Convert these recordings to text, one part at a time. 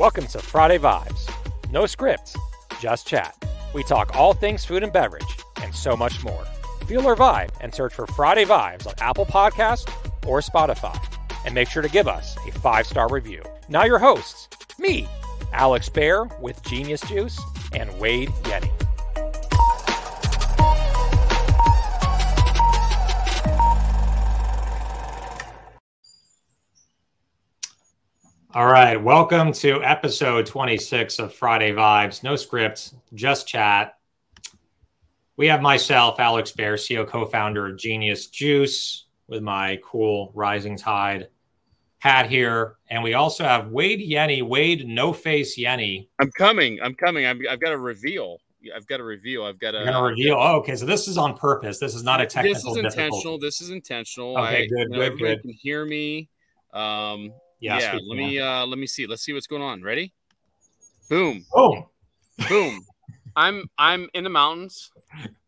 Welcome to Friday Vibes. No scripts, just chat. We talk all things food and beverage and so much more. Feel our vibe and search for Friday Vibes on Apple Podcast or Spotify. And make sure to give us a five star review. Now, your hosts, me, Alex Bayer with Genius Juice, and Wade Yenny. All right, welcome to episode 26 of Friday Vibes. No script, just chat. We have myself, Alex Bayer, CEO, co founder of Genius Juice, with my cool Rising Tide hat here. And we also have Wade Yenny, Wade No Face Yenny. I'm coming. I'm coming. i have got a reveal. I've got a reveal. I've got a, reveal. Oh, okay. So this is on purpose. This is not a technical. This is intentional. Difficulty. This is intentional. Okay, I, good, you know, good, good. Can hear me. Um, yeah, yeah let me uh let me see. Let's see what's going on. Ready? Boom. Oh. Boom. I'm I'm in the mountains.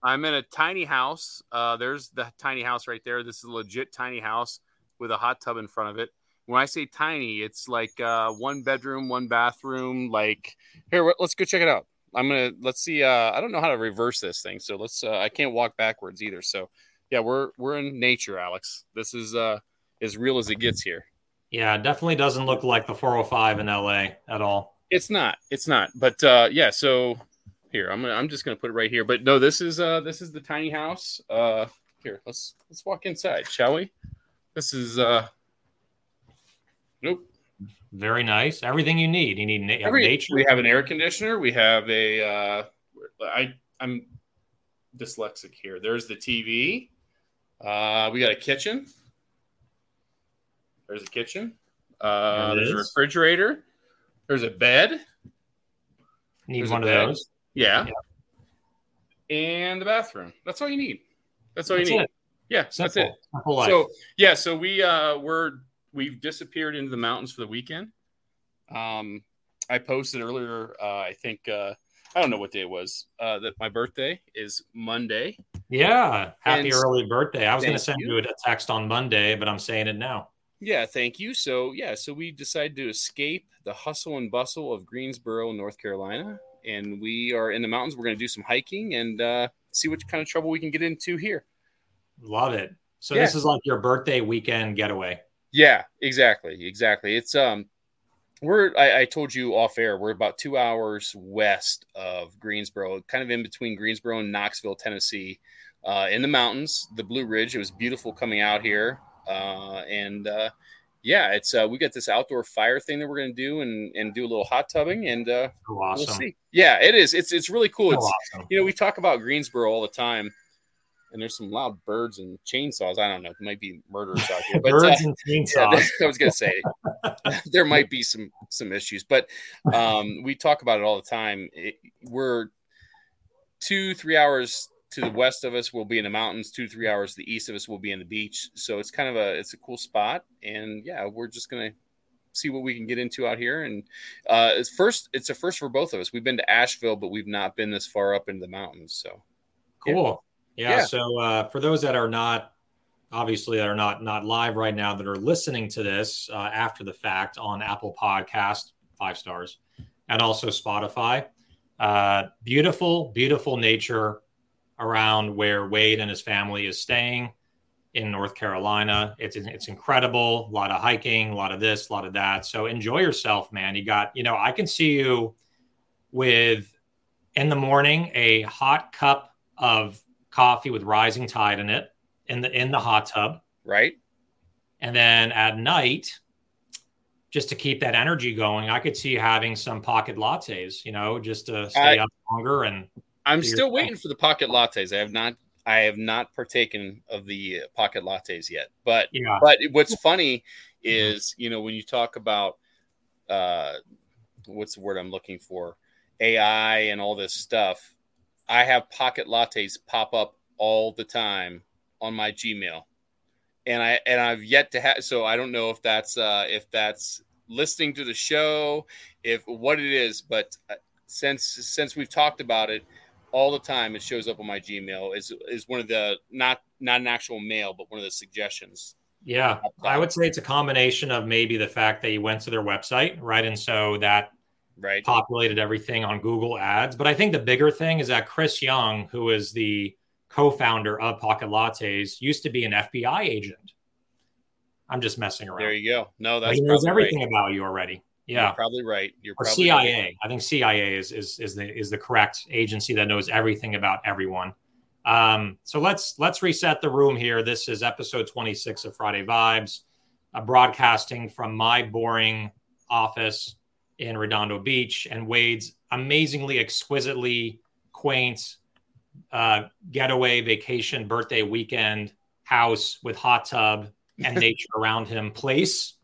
I'm in a tiny house. Uh there's the tiny house right there. This is a legit tiny house with a hot tub in front of it. When I say tiny, it's like uh one bedroom, one bathroom, like here let's go check it out. I'm going to let's see uh I don't know how to reverse this thing. So let's uh I can't walk backwards either. So yeah, we're we're in nature, Alex. This is uh as real as it gets here. Yeah, definitely doesn't look like the 405 in LA at all. It's not. It's not. But uh, yeah, so here I'm gonna I'm just gonna put it right here. But no, this is uh this is the tiny house. Uh here, let's let's walk inside, shall we? This is uh nope. Very nice. Everything you need. You need na- Every, nature. We have an air conditioner. We have a uh I I'm dyslexic here. There's the TV. Uh we got a kitchen. There's a kitchen. Uh, there's a refrigerator. There's a bed. Need there's one of those. Yeah. yeah. And the bathroom. That's all you need. That's all that's you need. It. Yeah, Simple. that's it. So yeah, so we uh we're we've disappeared into the mountains for the weekend. Um I posted earlier, uh, I think uh I don't know what day it was. Uh, that my birthday is Monday. Yeah, happy and early birthday! I was going to send you. you a text on Monday, but I'm saying it now. Yeah, thank you. So, yeah, so we decided to escape the hustle and bustle of Greensboro, North Carolina, and we are in the mountains. We're going to do some hiking and uh, see what kind of trouble we can get into here. Love it. So yeah. this is like your birthday weekend getaway. Yeah, exactly, exactly. It's um, we're I, I told you off air. We're about two hours west of Greensboro, kind of in between Greensboro and Knoxville, Tennessee, uh, in the mountains, the Blue Ridge. It was beautiful coming out here. Uh, and uh, yeah, it's uh, we got this outdoor fire thing that we're gonna do and and do a little hot tubbing and uh, awesome. we'll see. Yeah, it is. It's it's really cool. It's awesome. you know we talk about Greensboro all the time. And there's some loud birds and chainsaws. I don't know. It might be murderers out here. But, birds uh, and chainsaws. Yeah, I was gonna say there might be some some issues, but um, we talk about it all the time. It, we're two three hours to the west of us will be in the mountains two three hours to the east of us will be in the beach. So it's kind of a it's a cool spot. And yeah we're just gonna see what we can get into out here. And uh it's first it's a first for both of us. We've been to asheville but we've not been this far up into the mountains. So cool. Yeah, yeah. yeah. so uh for those that are not obviously that are not not live right now that are listening to this uh, after the fact on apple podcast five stars and also spotify uh beautiful beautiful nature around where Wade and his family is staying in North Carolina. It's it's incredible. A lot of hiking, a lot of this, a lot of that. So enjoy yourself, man. You got, you know, I can see you with in the morning a hot cup of coffee with rising tide in it in the in the hot tub. Right. And then at night, just to keep that energy going, I could see you having some pocket lattes, you know, just to stay I, up longer and I'm still waiting for the pocket lattes. I have not I have not partaken of the pocket lattes yet. But yeah. but what's funny is, you know, when you talk about uh what's the word I'm looking for? AI and all this stuff. I have pocket lattes pop up all the time on my Gmail. And I and I've yet to have so I don't know if that's uh if that's listening to the show, if what it is, but uh, since since we've talked about it, all the time it shows up on my gmail is is one of the not not an actual mail but one of the suggestions yeah i would say it's a combination of maybe the fact that you went to their website right and so that right populated everything on Google Ads. But I think the bigger thing is that Chris Young, who is the co-founder of Pocket Lattes, used to be an FBI agent. I'm just messing around. There you go. No, that's he knows everything right. about you already. Yeah, You're probably right. You're or probably CIA. Right. I think CIA is is is the is the correct agency that knows everything about everyone. Um, so let's let's reset the room here. This is episode 26 of Friday Vibes, uh, broadcasting from my boring office in Redondo Beach and Wade's amazingly, exquisitely quaint uh, getaway vacation birthday weekend house with hot tub and nature around him place.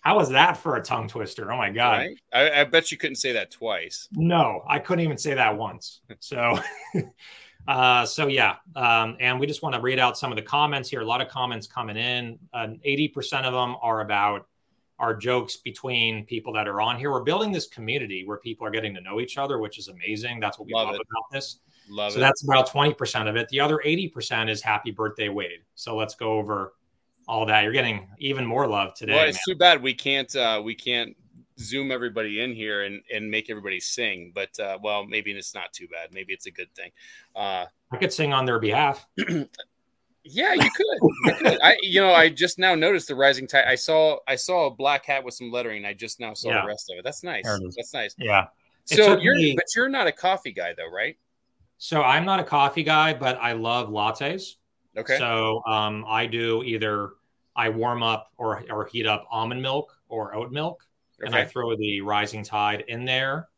How was that for a tongue twister? Oh my god! Right? I, I, bet you couldn't say that twice. No, I couldn't even say that once. So, uh, so yeah, um, and we just want to read out some of the comments here. A lot of comments coming in. Eighty uh, percent of them are about our jokes between people that are on here. We're building this community where people are getting to know each other, which is amazing. That's what we love, love about this. Love so it. that's about 20% of it. The other 80% is happy birthday, Wade. So let's go over all that. You're getting even more love today. Well, it's man. too bad we can't uh, we can't zoom everybody in here and, and make everybody sing. But uh, well, maybe it's not too bad. Maybe it's a good thing. Uh, I could sing on their behalf. Yeah, you could. you could. I, you know, I just now noticed the rising tide. I saw, I saw a black hat with some lettering. I just now saw yeah. the rest of it. That's nice. That's nice. Yeah. So you're, me, but you're not a coffee guy though, right? So I'm not a coffee guy, but I love lattes. Okay. So um, I do either I warm up or or heat up almond milk or oat milk, okay. and I throw the rising tide in there.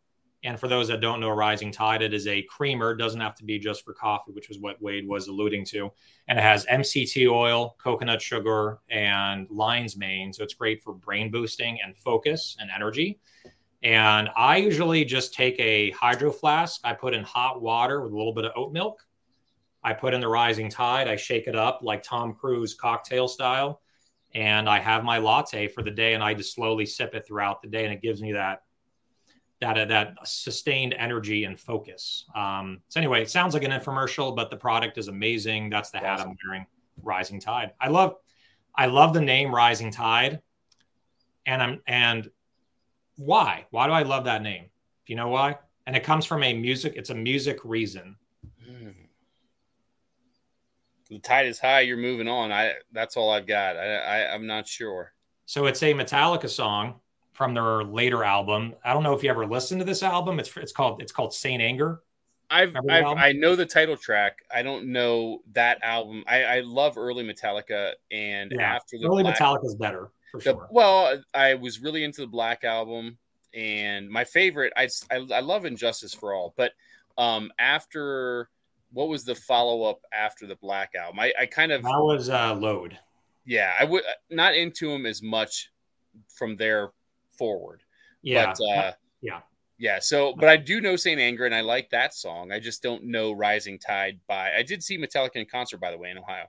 And for those that don't know Rising Tide, it is a creamer. It doesn't have to be just for coffee, which is what Wade was alluding to. And it has MCT oil, coconut sugar, and lion's mane. So it's great for brain boosting and focus and energy. And I usually just take a hydro flask. I put in hot water with a little bit of oat milk. I put in the Rising Tide. I shake it up like Tom Cruise cocktail style. And I have my latte for the day. And I just slowly sip it throughout the day. And it gives me that that uh, that sustained energy and focus. Um, so anyway, it sounds like an infomercial, but the product is amazing. That's the awesome. hat I'm wearing. Rising Tide. I love I love the name Rising Tide, and I'm and why? Why do I love that name? Do you know why? And it comes from a music. It's a music reason. Mm. The tide is high. You're moving on. I. That's all I've got. I, I I'm not sure. So it's a Metallica song from their later album. I don't know if you ever listened to this album. It's it's called it's called Saint Anger. I've, I've I know the title track. I don't know that album. I, I love early Metallica, and yeah, after the early Metallica is better for the, sure. Well, I was really into the Black album, and my favorite. I I, I love And Justice for All, but um, after what was the follow up after the Black album? I, I kind of that was uh, Load. Yeah, I would not into him as much from there forward. Yeah. But, uh, yeah. Yeah. So, but I do know Saint Anger, and I like that song. I just don't know Rising Tide by. I did see Metallica in concert, by the way, in Ohio.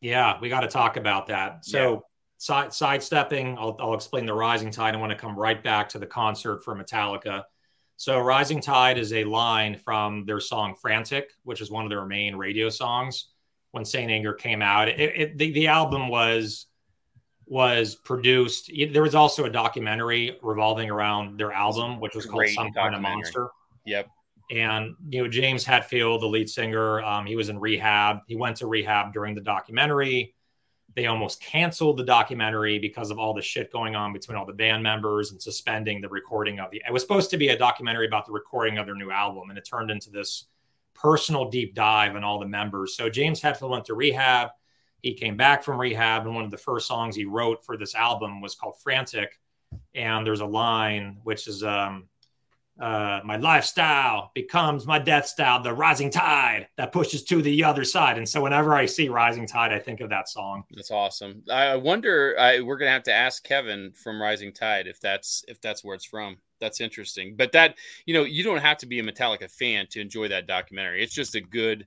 Yeah, we got to talk about that. So, yeah. side sidestepping, I'll, I'll explain the Rising Tide. I want to come right back to the concert for Metallica. So, Rising Tide is a line from their song Frantic, which is one of their main radio songs when Saint Anger came out. It, it, the, the album was was produced. There was also a documentary revolving around their album, which was called Some Kind of Monster. Yep. And you know James Hetfield, the lead singer, um, he was in rehab. He went to rehab during the documentary. They almost canceled the documentary because of all the shit going on between all the band members and suspending the recording of the. It was supposed to be a documentary about the recording of their new album, and it turned into this personal deep dive on all the members. So James Hetfield went to rehab he came back from rehab, and one of the first songs he wrote for this album was called Frantic. And there's a line which is, um, uh, my lifestyle becomes my death style, the rising tide that pushes to the other side. And so whenever I see Rising Tide, I think of that song. That's awesome. I wonder. I, we're gonna have to ask Kevin from Rising Tide if that's if that's where it's from. That's interesting. But that you know, you don't have to be a Metallica fan to enjoy that documentary. It's just a good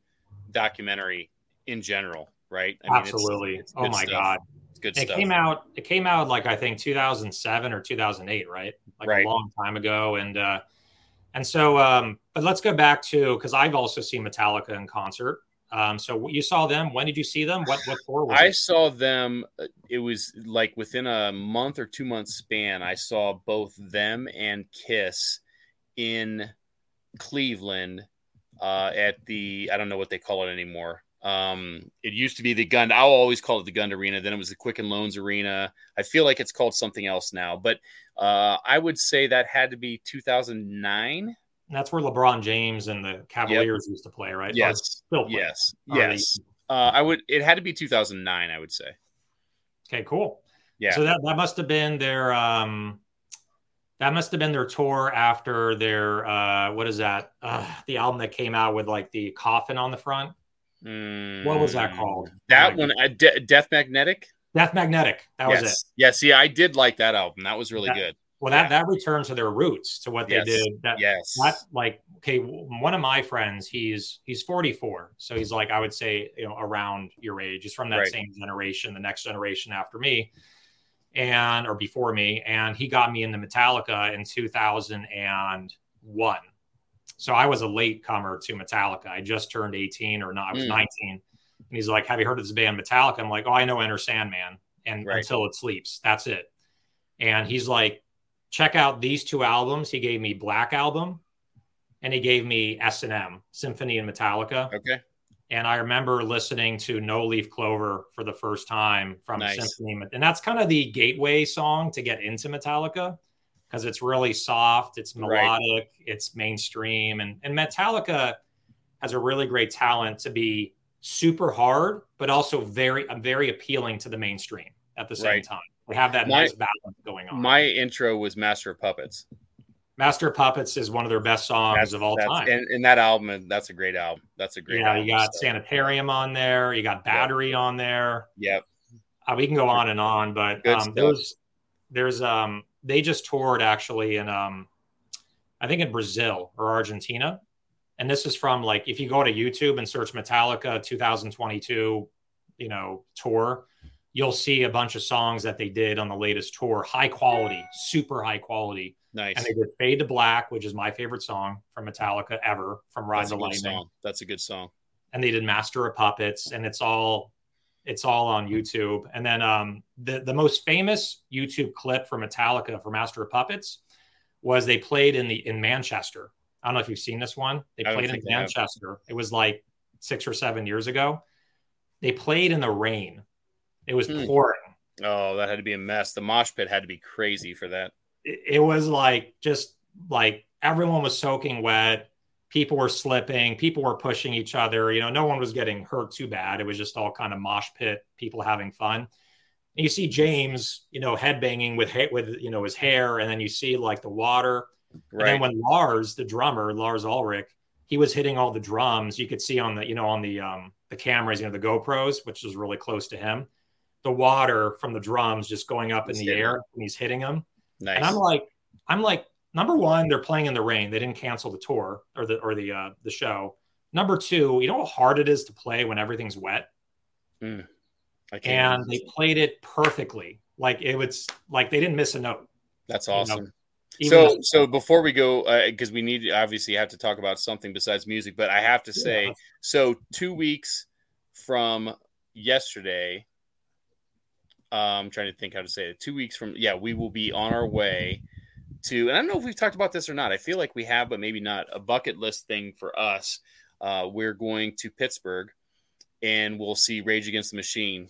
documentary in general right? I Absolutely. It's, it's oh my stuff. god, it's good it stuff. came out. It came out like I think 2007 or 2008, right? Like right. a long time ago, and uh, and so. Um, but let's go back to because I've also seen Metallica in concert. Um, so you saw them. When did you see them? What what tour was I it? saw them. Uh, it was like within a month or two months span. I saw both them and Kiss in Cleveland uh, at the I don't know what they call it anymore. Um, it used to be the Gund. I'll always call it the Gund Arena. Then it was the Quicken Loans Arena. I feel like it's called something else now, but uh, I would say that had to be 2009. That's where LeBron James and the Cavaliers yep. used to play, right? Yes. Still yes. Yes. Uh, I would. It had to be 2009. I would say. Okay. Cool. Yeah. So that that must have been their um, that must have been their tour after their uh, what is that? Uh, the album that came out with like the coffin on the front. Mm, what was that called? That oh one, uh, De- Death Magnetic. Death Magnetic. That yes. was it. Yeah. See, I did like that album. That was really that, good. Well, that yeah. that returns to their roots to what they yes. did. That, yes. That like okay, one of my friends, he's he's 44, so he's like I would say you know around your age. He's from that right. same generation, the next generation after me, and or before me, and he got me into Metallica in 2001. So I was a late comer to Metallica. I just turned 18 or not, I was mm. 19. And he's like, Have you heard of this band Metallica? I'm like, Oh, I know Enter Sandman and right. until it sleeps. That's it. And he's like, check out these two albums. He gave me Black Album and he gave me S&M, Symphony and Metallica. Okay. And I remember listening to No Leaf Clover for the first time from nice. Symphony. And that's kind of the gateway song to get into Metallica because it's really soft, it's melodic, right. it's mainstream. And, and Metallica has a really great talent to be super hard, but also very, very appealing to the mainstream at the same right. time. We have that my, nice balance going on. My intro was Master of Puppets. Master of Puppets is one of their best songs that's, of all time. And, and, that album, that's a great album. That's a great yeah, album, you got so. Sanitarium on there. You got Battery yep. on there. Yep. Uh, we can go on and on, but um, those, there's, um, they just toured actually in, um, I think in Brazil or Argentina. And this is from like, if you go to YouTube and search Metallica 2022, you know, tour, you'll see a bunch of songs that they did on the latest tour, high quality, super high quality. Nice. And they did Fade to Black, which is my favorite song from Metallica ever from Ride the Lightning. Song. That's a good song. And they did Master of Puppets, and it's all it's all on YouTube. And then um, the the most famous YouTube clip for Metallica for Master of Puppets was they played in the in Manchester. I don't know if you've seen this one. They played in Manchester. It was like six or seven years ago. They played in the rain it was hmm. pouring. Oh, that had to be a mess. The mosh pit had to be crazy for that. It, it was like just like everyone was soaking wet. People were slipping. People were pushing each other. You know, no one was getting hurt too bad. It was just all kind of mosh pit, people having fun. And you see James, you know, headbanging with with you know his hair, and then you see like the water. Right. And then when Lars, the drummer, Lars Ulrich, he was hitting all the drums. You could see on the you know on the um the cameras, you know, the GoPros, which was really close to him the water from the drums just going up in the air and he's hitting them. Nice. And I'm like, I'm like, number one, they're playing in the rain. They didn't cancel the tour or the or the uh, the show. Number two, you know how hard it is to play when everything's wet. Mm, and they played it perfectly. Like it was like they didn't miss a note. That's awesome. You know, so so before we go because uh, we need obviously have to talk about something besides music but i have to say yeah. so two weeks from yesterday I'm trying to think how to say it. Two weeks from, yeah, we will be on our way to, and I don't know if we've talked about this or not. I feel like we have, but maybe not. A bucket list thing for us. Uh, we're going to Pittsburgh, and we'll see Rage Against the Machine.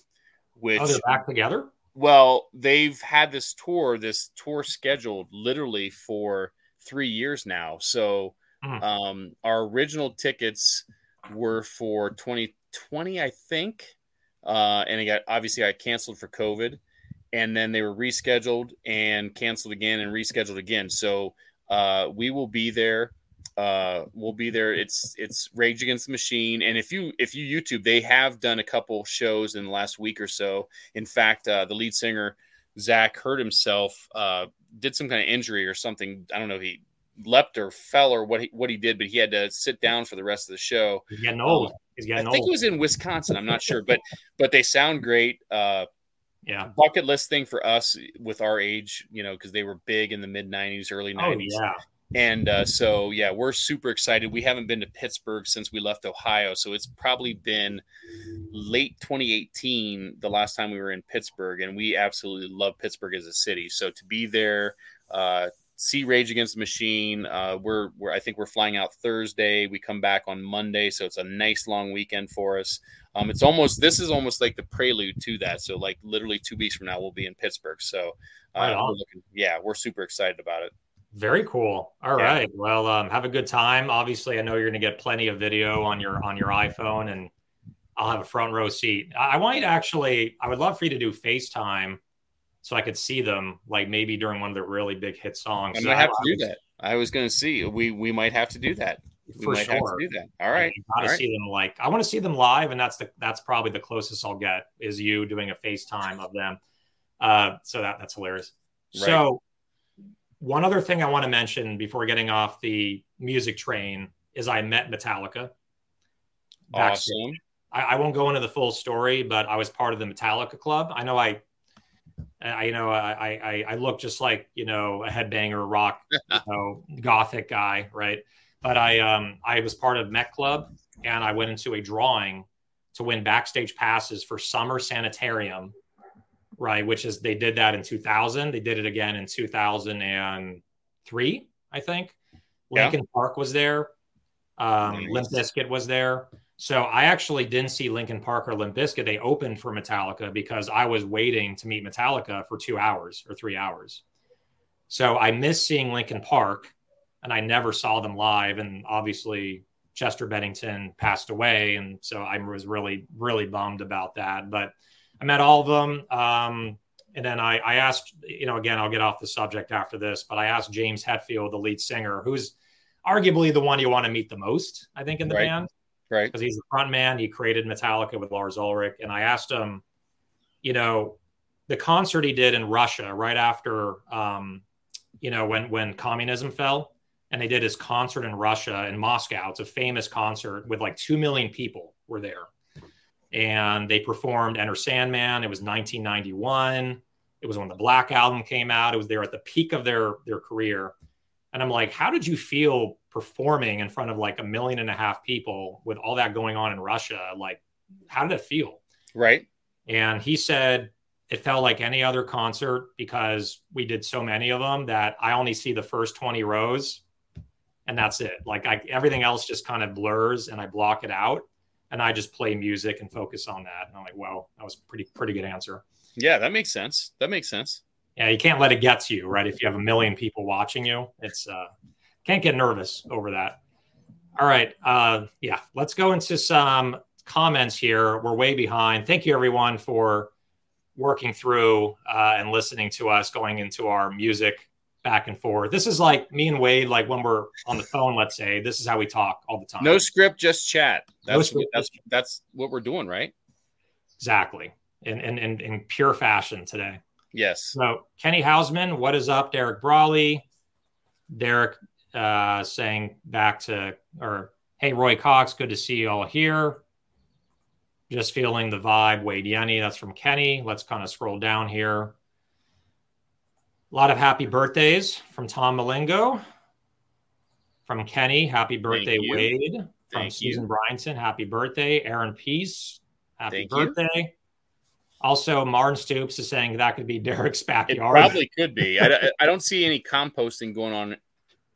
Which oh, they're back together. Well, they've had this tour, this tour scheduled literally for three years now. So, mm. um, our original tickets were for 2020, I think uh, and it got obviously I canceled for COVID, and then they were rescheduled and canceled again and rescheduled again. So uh, we will be there. Uh, we'll be there. It's it's Rage Against the Machine, and if you if you YouTube, they have done a couple shows in the last week or so. In fact, uh, the lead singer Zach hurt himself, uh, did some kind of injury or something. I don't know. He leapt or fell or what he what he did, but he had to sit down for the rest of the show. He's getting old. He's getting I think old. he was in Wisconsin. I'm not sure, but but they sound great. Uh, yeah, bucket list thing for us with our age, you know, because they were big in the mid '90s, early '90s. Oh, yeah. And uh, so, yeah, we're super excited. We haven't been to Pittsburgh since we left Ohio, so it's probably been late 2018 the last time we were in Pittsburgh, and we absolutely love Pittsburgh as a city. So to be there, uh, see Rage Against the Machine. Uh, we're, we're I think we're flying out Thursday. We come back on Monday, so it's a nice long weekend for us. Um, it's almost this is almost like the prelude to that. So like literally two weeks from now, we'll be in Pittsburgh. So uh, right we're looking, yeah, we're super excited about it. Very cool. All yeah. right. Well, um, have a good time. Obviously, I know you're going to get plenty of video on your on your iPhone, and I'll have a front row seat. I, I want you to actually. I would love for you to do FaceTime so I could see them, like maybe during one of the really big hit songs. I might have to do that. I was going to see. We we might have to do that. We For sure. do that. All right. I got to see them like I want to see them live, and that's the that's probably the closest I'll get is you doing a FaceTime of them. Uh, so that that's hilarious. Right. So one other thing I want to mention before getting off the music train is I met Metallica. Awesome. I, I, won't go into the full story, but I was part of the Metallica club. I know I, I you know I I, I look just like you know a headbanger rock, you know, gothic guy, right? But I um I was part of Met Club and I went into a drawing to win backstage passes for Summer Sanitarium right? Which is they did that in 2000. They did it again in 2003, I think. Yeah. Park was there. Um. Limp Bizkit was there. So I actually didn't see Linkin Park or Limp Bizkit. They opened for Metallica because I was waiting to meet Metallica for two hours or three hours. So I missed seeing Linkin Park, and I never saw them live. And obviously, Chester Bennington passed away, and so I was really, really bummed about that. But I met all of them. Um, and then I, I asked, you know, again, I'll get off the subject after this, but I asked James Hetfield, the lead singer, who's arguably the one you want to meet the most, I think, in the right. band. Right. Because he's the front man. He created Metallica with Lars Ulrich. And I asked him, you know, the concert he did in Russia right after, um, you know, when when communism fell, and they did his concert in Russia in Moscow. It's a famous concert with like two million people were there and they performed Enter Sandman. It was 1991. It was when the Black Album came out. It was there at the peak of their their career. And I'm like, how did you feel performing in front of like a million and a half people with all that going on in Russia? Like, how did it feel? Right. And he said it felt like any other concert because we did so many of them that I only see the first 20 rows and that's it. Like I, everything else just kind of blurs and I block it out and I just play music and focus on that. And I'm like, well, that was pretty pretty good answer. Yeah, that makes sense. That makes sense. Yeah, you can't let it get to you, right? If you have a million people watching you, it's uh can't get nervous over that. All right. Uh yeah, let's go into some comments here. We're way behind. Thank you everyone for working through uh, and listening to us going into our music back and forth. This is like me and Wade, like when we're on the phone, let's say, this is how we talk all the time. No script, just chat. That's no script, that's that's what we're doing, right? Exactly. In in in, in pure fashion today. Yes. So Kenny Hausman, what is up? Derek Brawley. Derek uh, saying back to or hey Roy Cox, good to see you all here. Just feeling the vibe. Wade Yenny, that's from Kenny. Let's kind of scroll down here. A lot of happy birthdays from Tom Malingo. From Kenny, happy birthday, Wade. From Thank Susan you. Bryanson, happy birthday. Aaron Peace, happy Thank birthday. You. Also, Martin Stoops is saying that could be Derek's backyard. It probably could be. I, I don't see any composting going on,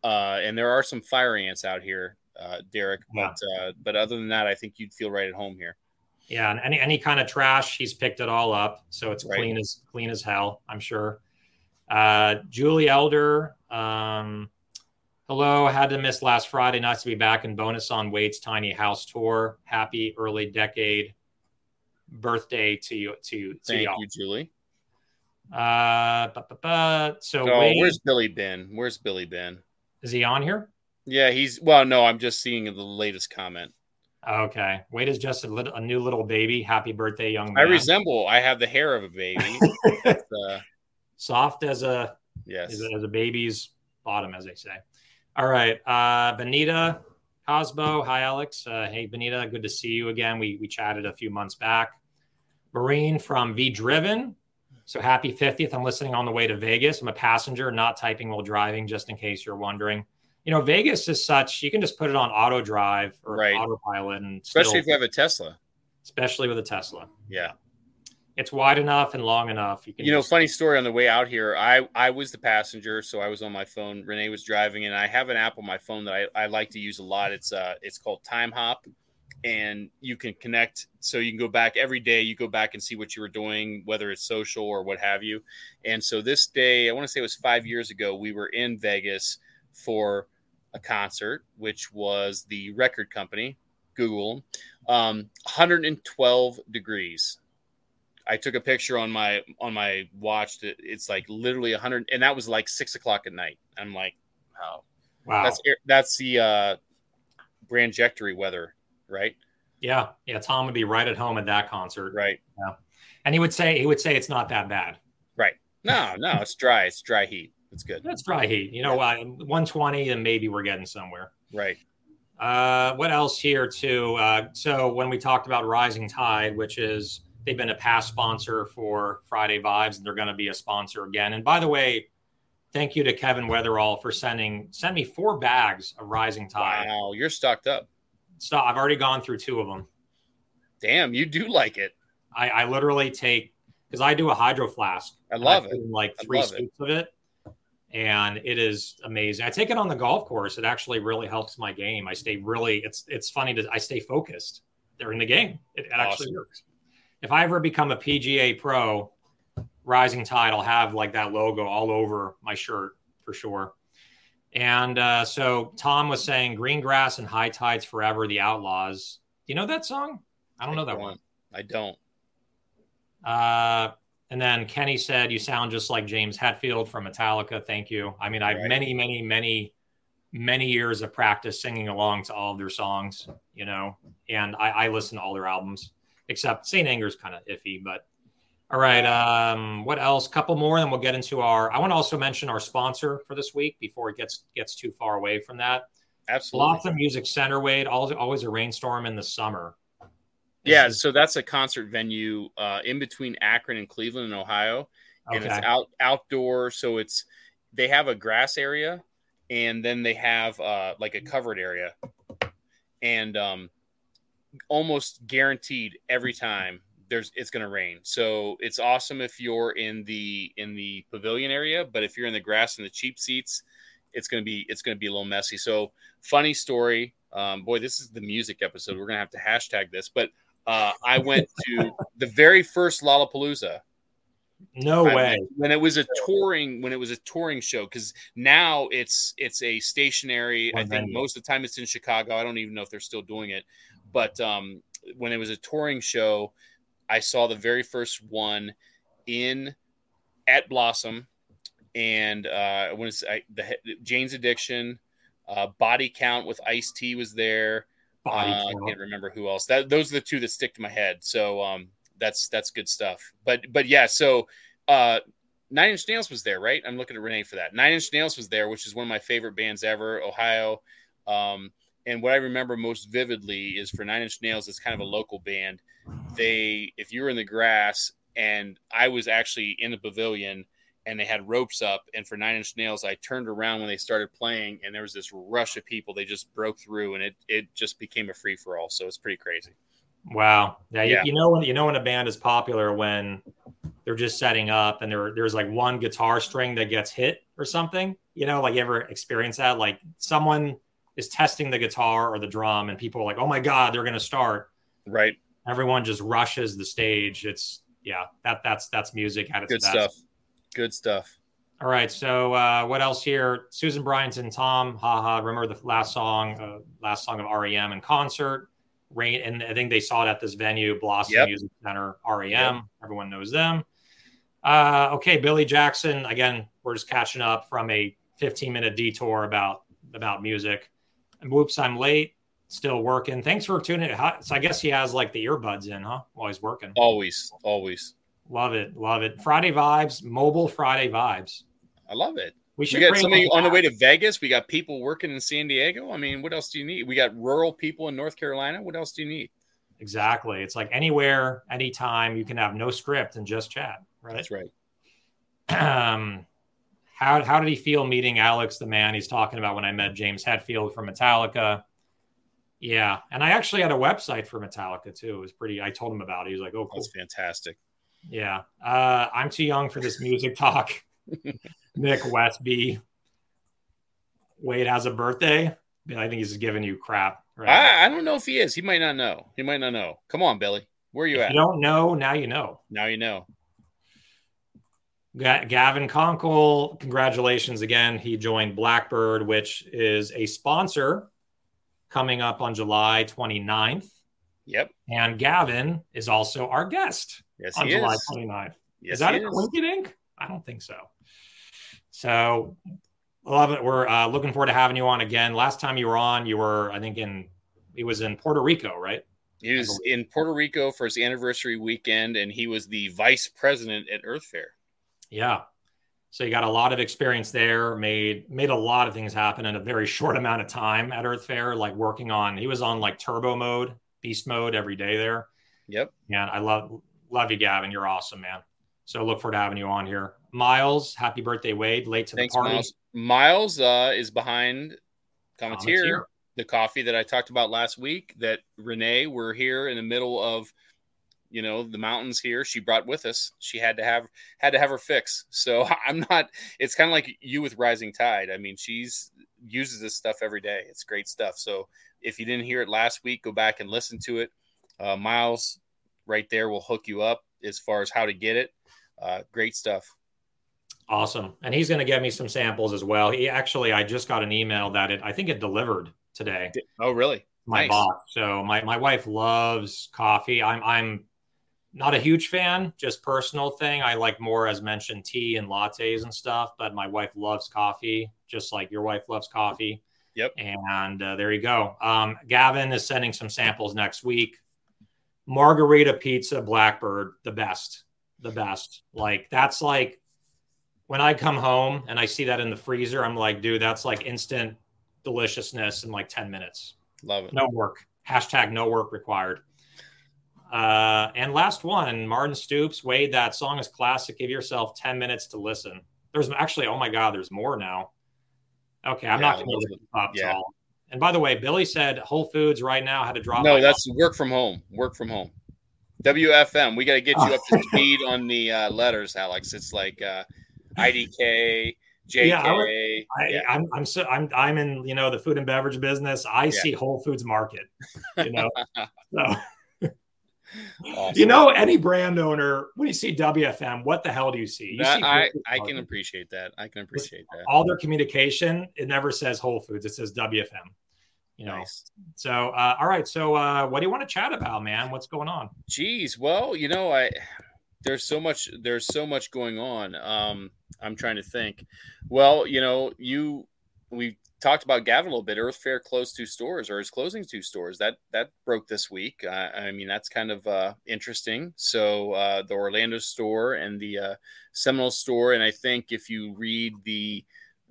uh, and there are some fire ants out here, uh, Derek. Yeah. But uh, but other than that, I think you'd feel right at home here. Yeah, and any any kind of trash, he's picked it all up, so it's right. clean as clean as hell. I'm sure. Uh, Julie Elder, um, hello. Had to miss last Friday. Nice to be back in bonus on Wade's tiny house tour. Happy early decade birthday to you. To, to thank y'all. you, Julie. Uh, but, but, but, so oh, Wade, where's Billy Ben? Where's Billy Ben? Is he on here? Yeah, he's well. No, I'm just seeing the latest comment. Okay, Wade is just a little, a new little baby. Happy birthday, young man. I resemble. I have the hair of a baby. uh, soft as a yes as a, as a baby's bottom, as they say. All right, uh, Benita Cosbo. Hi, Alex. Uh, hey, Benita. Good to see you again. We we chatted a few months back. Marine from V Driven. So happy 50th. I'm listening on the way to Vegas. I'm a passenger, not typing while driving, just in case you're wondering. You know, Vegas is such, you can just put it on auto drive or right. autopilot. and Especially still, if you have a Tesla. Especially with a Tesla. Yeah. It's wide enough and long enough. You can. You know, funny story on the way out here. I I was the passenger, so I was on my phone. Renee was driving, and I have an app on my phone that I, I like to use a lot. It's uh it's called Timehop, and you can connect. So you can go back every day. You go back and see what you were doing, whether it's social or what have you. And so this day, I want to say it was five years ago. We were in Vegas for a concert, which was the record company Google. Um, 112 degrees I took a picture on my on my watch that it's like literally 100, and that was like six o'clock at night. I'm like, wow, wow, that's that's the uh, Brandjectory weather, right? Yeah, yeah. Tom would be right at home at that concert, right? Yeah, and he would say he would say it's not that bad, right? No, no, it's dry. It's dry heat. It's good. It's dry heat. You know, yeah. uh, 120, and maybe we're getting somewhere, right? Uh, what else here too? Uh, so when we talked about Rising Tide, which is They've been a past sponsor for Friday Vibes, and they're going to be a sponsor again. And by the way, thank you to Kevin Weatherall for sending send me four bags of Rising Tide. Wow, you're stocked up. Stop! I've already gone through two of them. Damn, you do like it. I, I literally take because I do a hydro flask. I love I it. Like three scoops of it, and it is amazing. I take it on the golf course. It actually really helps my game. I stay really. It's it's funny to I stay focused during the game. It, it awesome. actually works if I ever become a PGA pro, Rising Tide, I'll have like that logo all over my shirt for sure. And uh, so Tom was saying Green Grass and High Tides Forever, The Outlaws. Do you know that song? I don't I know that don't. one. I don't. Uh, and then Kenny said, You sound just like James Hetfield from Metallica. Thank you. I mean, I've right. many, many, many, many years of practice singing along to all of their songs, you know, and I, I listen to all their albums except St. Anger's kind of iffy. But all right, um, what else? Couple more, then we'll get into our. I want to also mention our sponsor for this week before it gets gets too far away from that. Absolutely, Blossom Music Center. Wade, always, always a rainstorm in the summer. Yeah, so that's a concert venue uh, in between Akron and Cleveland, in Ohio, and okay. it's out outdoor. So it's they have a grass area, and then they have uh, like a covered area, and um, almost guaranteed every time there's it's going to rain. So it's awesome if you're in the in the pavilion area, but if you're in the grass and the cheap seats, it's going to be it's going to be a little messy. So funny story. Um, boy, this is the music episode. We're going to have to hashtag this, but uh, I went to the very first Lollapalooza. No I way. when it was a touring, when it was a touring show, because now it's it's a stationary. One I think venue. most of the time it's in Chicago. I don't even know if they're still doing it. But um, when it was a touring show, I saw the very first one in at Blossom, and uh, when it's I, the Jane's Addiction, uh, Body Count with Ice T was there. Uh, I can't remember who else. That those are the two that stick to my head. So um, that's that's good stuff. But but yeah, so uh, Nine Inch Nails was there, right? I'm looking at Renee for that. Nine Inch Nails was there, which is one of my favorite bands ever. Ohio. Um, and what I remember most vividly is for Nine Inch Nails, it's kind of a local band. They, if you were in the grass, and I was actually in the pavilion, and they had ropes up, and for Nine Inch Nails, I turned around when they started playing, and there was this rush of people. They just broke through, and it it just became a free for all. So it's pretty crazy. Wow. Yeah, yeah. You, you, know when you know when a band is popular when they're just setting up and there there's like one guitar string that gets hit or something. You know, like you ever experience that? Like someone is testing the guitar or the drum, and people are like, "Oh my god, they're going to start!" Right. Everyone just rushes the stage. It's yeah, that that's that's music at its good best. stuff. Good stuff. All right, so uh, what else here? Susan Bryant and Tom, haha. Remember the last song, uh, last song of REM in concert. Rain, and I think they saw it at this venue, Blossom yep. Music Center. REM, yep. everyone knows them. Uh, okay, Billy Jackson. Again, we're just catching up from a 15 minute detour about about music. Whoops, I'm late. Still working. Thanks for tuning in. So I guess he has like the earbuds in, huh? While he's working. Always, always. Love it, love it. Friday vibes, mobile Friday vibes. I love it. We should we got somebody on the way to Vegas. We got people working in San Diego. I mean, what else do you need? We got rural people in North Carolina. What else do you need? Exactly. It's like anywhere, anytime you can have no script and just chat. Right. That's right. Um, how, how did he feel meeting Alex, the man he's talking about when I met James Hetfield from Metallica? Yeah. And I actually had a website for Metallica too. It was pretty, I told him about it. He was like, oh, cool. That's fantastic. Yeah. Uh, I'm too young for this music talk. Nick Westby. Wade has a birthday. I think he's giving you crap. Right? I, I, don't know if he is. He might not know. He might not know. Come on, Billy. Where are you if at? You don't know. Now you know. Now you know. Gavin Conkle, congratulations again. He joined Blackbird, which is a sponsor coming up on July 29th. Yep. And Gavin is also our guest yes, on July is. 29th. Yes, is that a coincidence? I don't think so. So, love it. We're uh, looking forward to having you on again. Last time you were on, you were, I think, in he was in Puerto Rico, right? He was in Puerto Rico for his anniversary weekend, and he was the vice president at Earth Fare. Yeah. So you got a lot of experience there, made made a lot of things happen in a very short amount of time at Earth Fare, like working on he was on like turbo mode, beast mode every day there. Yep. And I love love you, Gavin. You're awesome, man. So look forward to having you on here. Miles, happy birthday, Wade. Late to Thanks, the party. Miles, Miles uh, is behind Cometeer, the coffee that I talked about last week that Renee, we're here in the middle of – you know the mountains here she brought with us. She had to have had to have her fix. So i'm not it's kind of like you with rising tide. I mean she's uses this stuff every day. It's great stuff. So if you didn't hear it last week go back and listen to it. Uh, miles right there will hook you up as far as how to get it. Uh, great stuff. Awesome. And he's going to get me some samples as well. He actually i just got an email that it i think it delivered today. Oh really? My nice. box so my, my wife loves coffee. I'm i'm not a huge fan, just personal thing. I like more, as mentioned, tea and lattes and stuff. But my wife loves coffee, just like your wife loves coffee. Yep. And uh, there you go. Um, Gavin is sending some samples next week. Margarita pizza, Blackbird, the best, the best. Like that's like when I come home and I see that in the freezer, I'm like, dude, that's like instant deliciousness in like 10 minutes. Love it. No work. Hashtag no work required. Uh, and last one, Martin Stoops, Wade, that song is classic. Give yourself 10 minutes to listen. There's actually, oh my God, there's more now. Okay, I'm yeah, not going to yeah. all. And by the way, Billy said Whole Foods right now had to drop. No, that's work from home. Work from home. WFM. We got to get you up to speed on the uh, letters, Alex. It's like uh, IDK, JK. Yeah, I, yeah. I'm, I'm so I'm I'm in you know the food and beverage business. I yeah. see Whole Foods Market. You know, so Awesome. You know, any brand owner, when you see WFM, what the hell do you see? You that, see I, I can appreciate that. I can appreciate that. All their communication, it never says Whole Foods, it says WFM. You know, nice. so uh, all right. So, uh, what do you want to chat about, man? What's going on? Geez, well, you know, I there's so much there's so much going on. Um, I'm trying to think. Well, you know, you we talked about Gavin a little bit. Earth Fare closed two stores or is closing two stores. That that broke this week. Uh, I mean, that's kind of uh, interesting. So uh, the Orlando store and the uh, Seminole store, and I think if you read the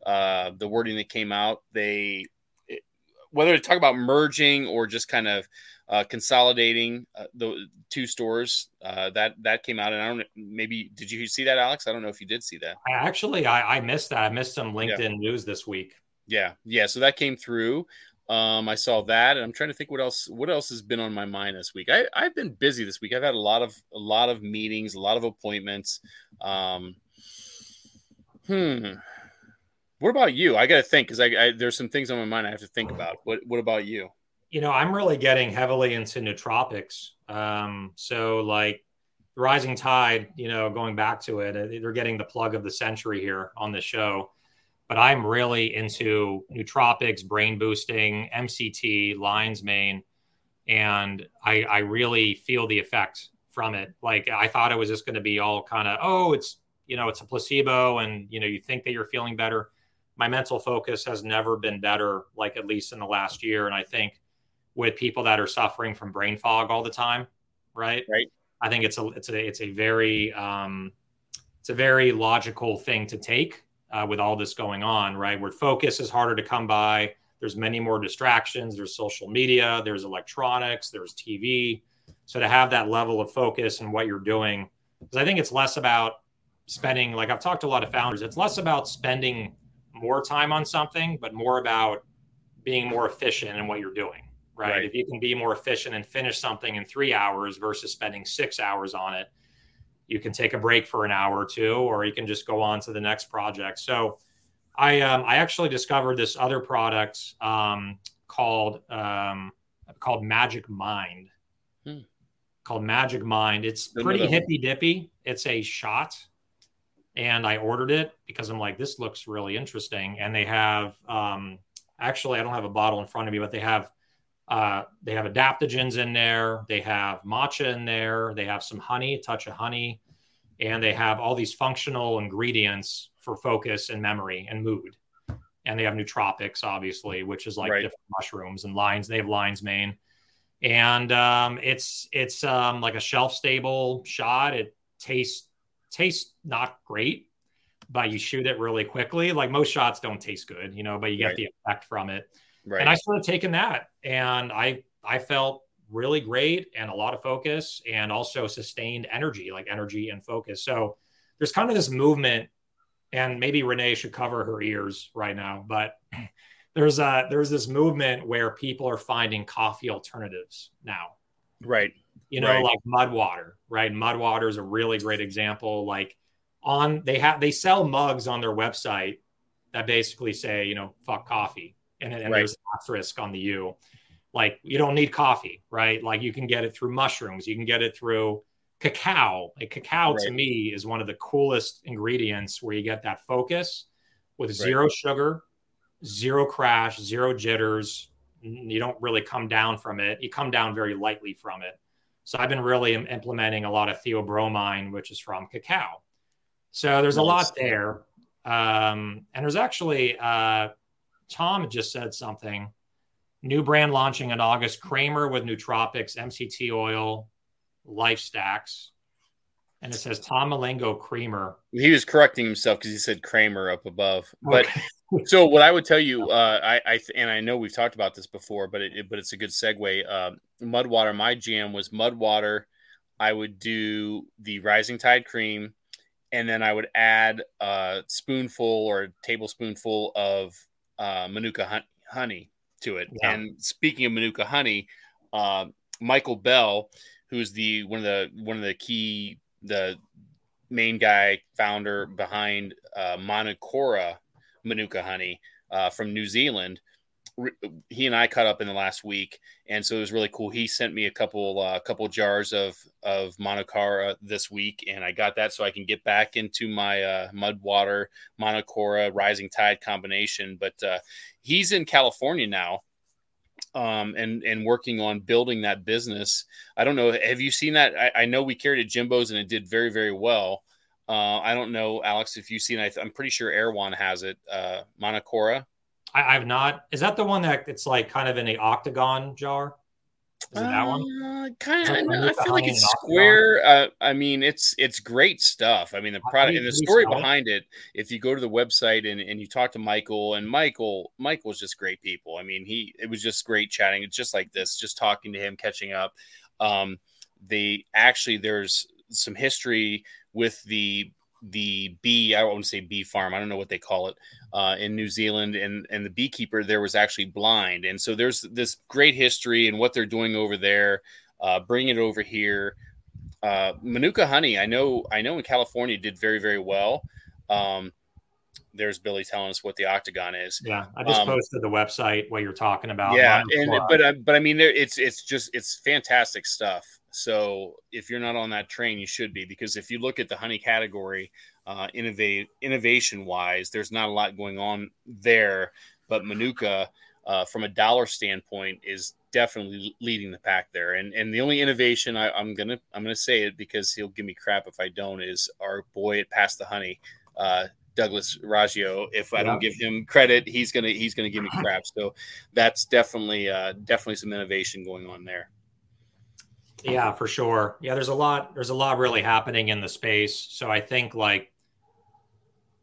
uh, the wording that came out, they it, whether to talk about merging or just kind of uh, consolidating the two stores that that came out and i don't maybe did you see that alex i don't know if you did see that i actually i, I missed that i missed some linkedin yeah. news this week yeah, yeah. So that came through. Um, I saw that, and I'm trying to think what else. What else has been on my mind this week? I, I've been busy this week. I've had a lot of a lot of meetings, a lot of appointments. Um, hmm. What about you? I got to think because I, I, there's some things on my mind I have to think about. What What about you? You know, I'm really getting heavily into nootropics. Um, so like rising tide. You know, going back to it, uh, they're getting the plug of the century here on the show but I'm really into nootropics, brain boosting, MCT, lion's mane, and I, I really feel the effect from it. Like I thought it was just going to be all kind of, oh, it's you know, it's a placebo, and you know, you think that you're feeling better. My mental focus has never been better, like at least in the last year, and I think with people that are suffering from brain fog all the time, right? Right. I think it's a it's a it's a very um, it's a very logical thing to take uh, with all this going on, right? Where focus is harder to come by. There's many more distractions. There's social media, there's electronics, there's TV. So to have that level of focus and what you're doing, because I think it's less about spending, like I've talked to a lot of founders, it's less about spending more time on something, but more about being more efficient in what you're doing. Right? right. If you can be more efficient and finish something in three hours versus spending six hours on it, you can take a break for an hour or two, or you can just go on to the next project. So I um, I actually discovered this other product um, called um, called Magic Mind. Hmm. Called Magic Mind. It's pretty hippy dippy. It's a shot, and I ordered it because I'm like, this looks really interesting. And they have um, actually, I don't have a bottle in front of me, but they have uh, they have adaptogens in there. They have matcha in there. They have some honey, a touch of honey, and they have all these functional ingredients for focus and memory and mood. And they have nootropics, obviously, which is like right. different mushrooms and lines. They have lion's mane, and um, it's it's um, like a shelf stable shot. It tastes tastes not great, but you shoot it really quickly. Like most shots don't taste good, you know, but you get right. the effect from it. Right. And I sort of taken that, and I I felt really great and a lot of focus, and also sustained energy, like energy and focus. So there's kind of this movement, and maybe Renee should cover her ears right now, but there's a there's this movement where people are finding coffee alternatives now. Right. You know, right. like mud water, right? Mud water is a really great example. Like on they have they sell mugs on their website that basically say, you know, fuck coffee and, and right. there's asterisk on the U. Like you don't need coffee, right? Like you can get it through mushrooms, you can get it through cacao. Like cacao right. to me is one of the coolest ingredients where you get that focus with zero right. sugar, zero crash, zero jitters. You don't really come down from it. You come down very lightly from it. So I've been really implementing a lot of theobromine, which is from cacao. So there's nice. a lot there. Um, and there's actually uh, Tom just said something. New brand launching in August. Kramer with nootropics, MCT oil, life stacks. And it says Tom Malengo Kramer. He was correcting himself because he said Kramer up above. But okay. so what I would tell you, uh, I, I and I know we've talked about this before, but it, but it's a good segue. Uh, Mudwater, my jam was Mudwater. I would do the Rising Tide cream, and then I would add a spoonful or a tablespoonful of uh, Manuka honey to it. Yeah. And speaking of Manuka honey, uh, Michael Bell, who's the one of the one of the key the main guy founder behind uh, Manukora Manuka honey uh, from New Zealand, he and I caught up in the last week, and so it was really cool. He sent me a couple uh, couple jars of of Manukora this week, and I got that so I can get back into my uh, mud water Manukora Rising Tide combination. But uh, he's in California now, um, and and working on building that business. I don't know. Have you seen that? I, I know we carried at Jimbo's and it did very very well. Uh, I don't know, Alex, if you've seen. it. I'm pretty sure Erewhon has it. Uh, Manukora. I, have not. Is that the one that it's like kind of in a octagon jar? Is it that one? Uh, kind of. I, I feel like it's square. Uh, I mean, it's it's great stuff. I mean, the product and the story behind it. If you go to the website and, and you talk to Michael, and Michael Michael's just great people. I mean, he it was just great chatting. It's just like this, just talking to him, catching up. Um, they actually there's some history with the the bee i want to say bee farm i don't know what they call it uh, in new zealand and and the beekeeper there was actually blind and so there's this great history and what they're doing over there uh, bring it over here uh, manuka honey i know i know in california did very very well um, there's Billy telling us what the octagon is. Yeah, I just um, posted the website what you're talking about. Yeah, and but uh, but I mean, there, it's it's just it's fantastic stuff. So if you're not on that train, you should be because if you look at the honey category, uh, innovate innovation wise, there's not a lot going on there. But Manuka, uh, from a dollar standpoint, is definitely leading the pack there. And and the only innovation I, am gonna I'm gonna say it because he'll give me crap if I don't is our boy at Pass the Honey. Uh, Douglas Raggio. If I don't give him credit, he's gonna he's gonna give me crap. So that's definitely uh, definitely some innovation going on there. Yeah, for sure. Yeah, there's a lot there's a lot really happening in the space. So I think like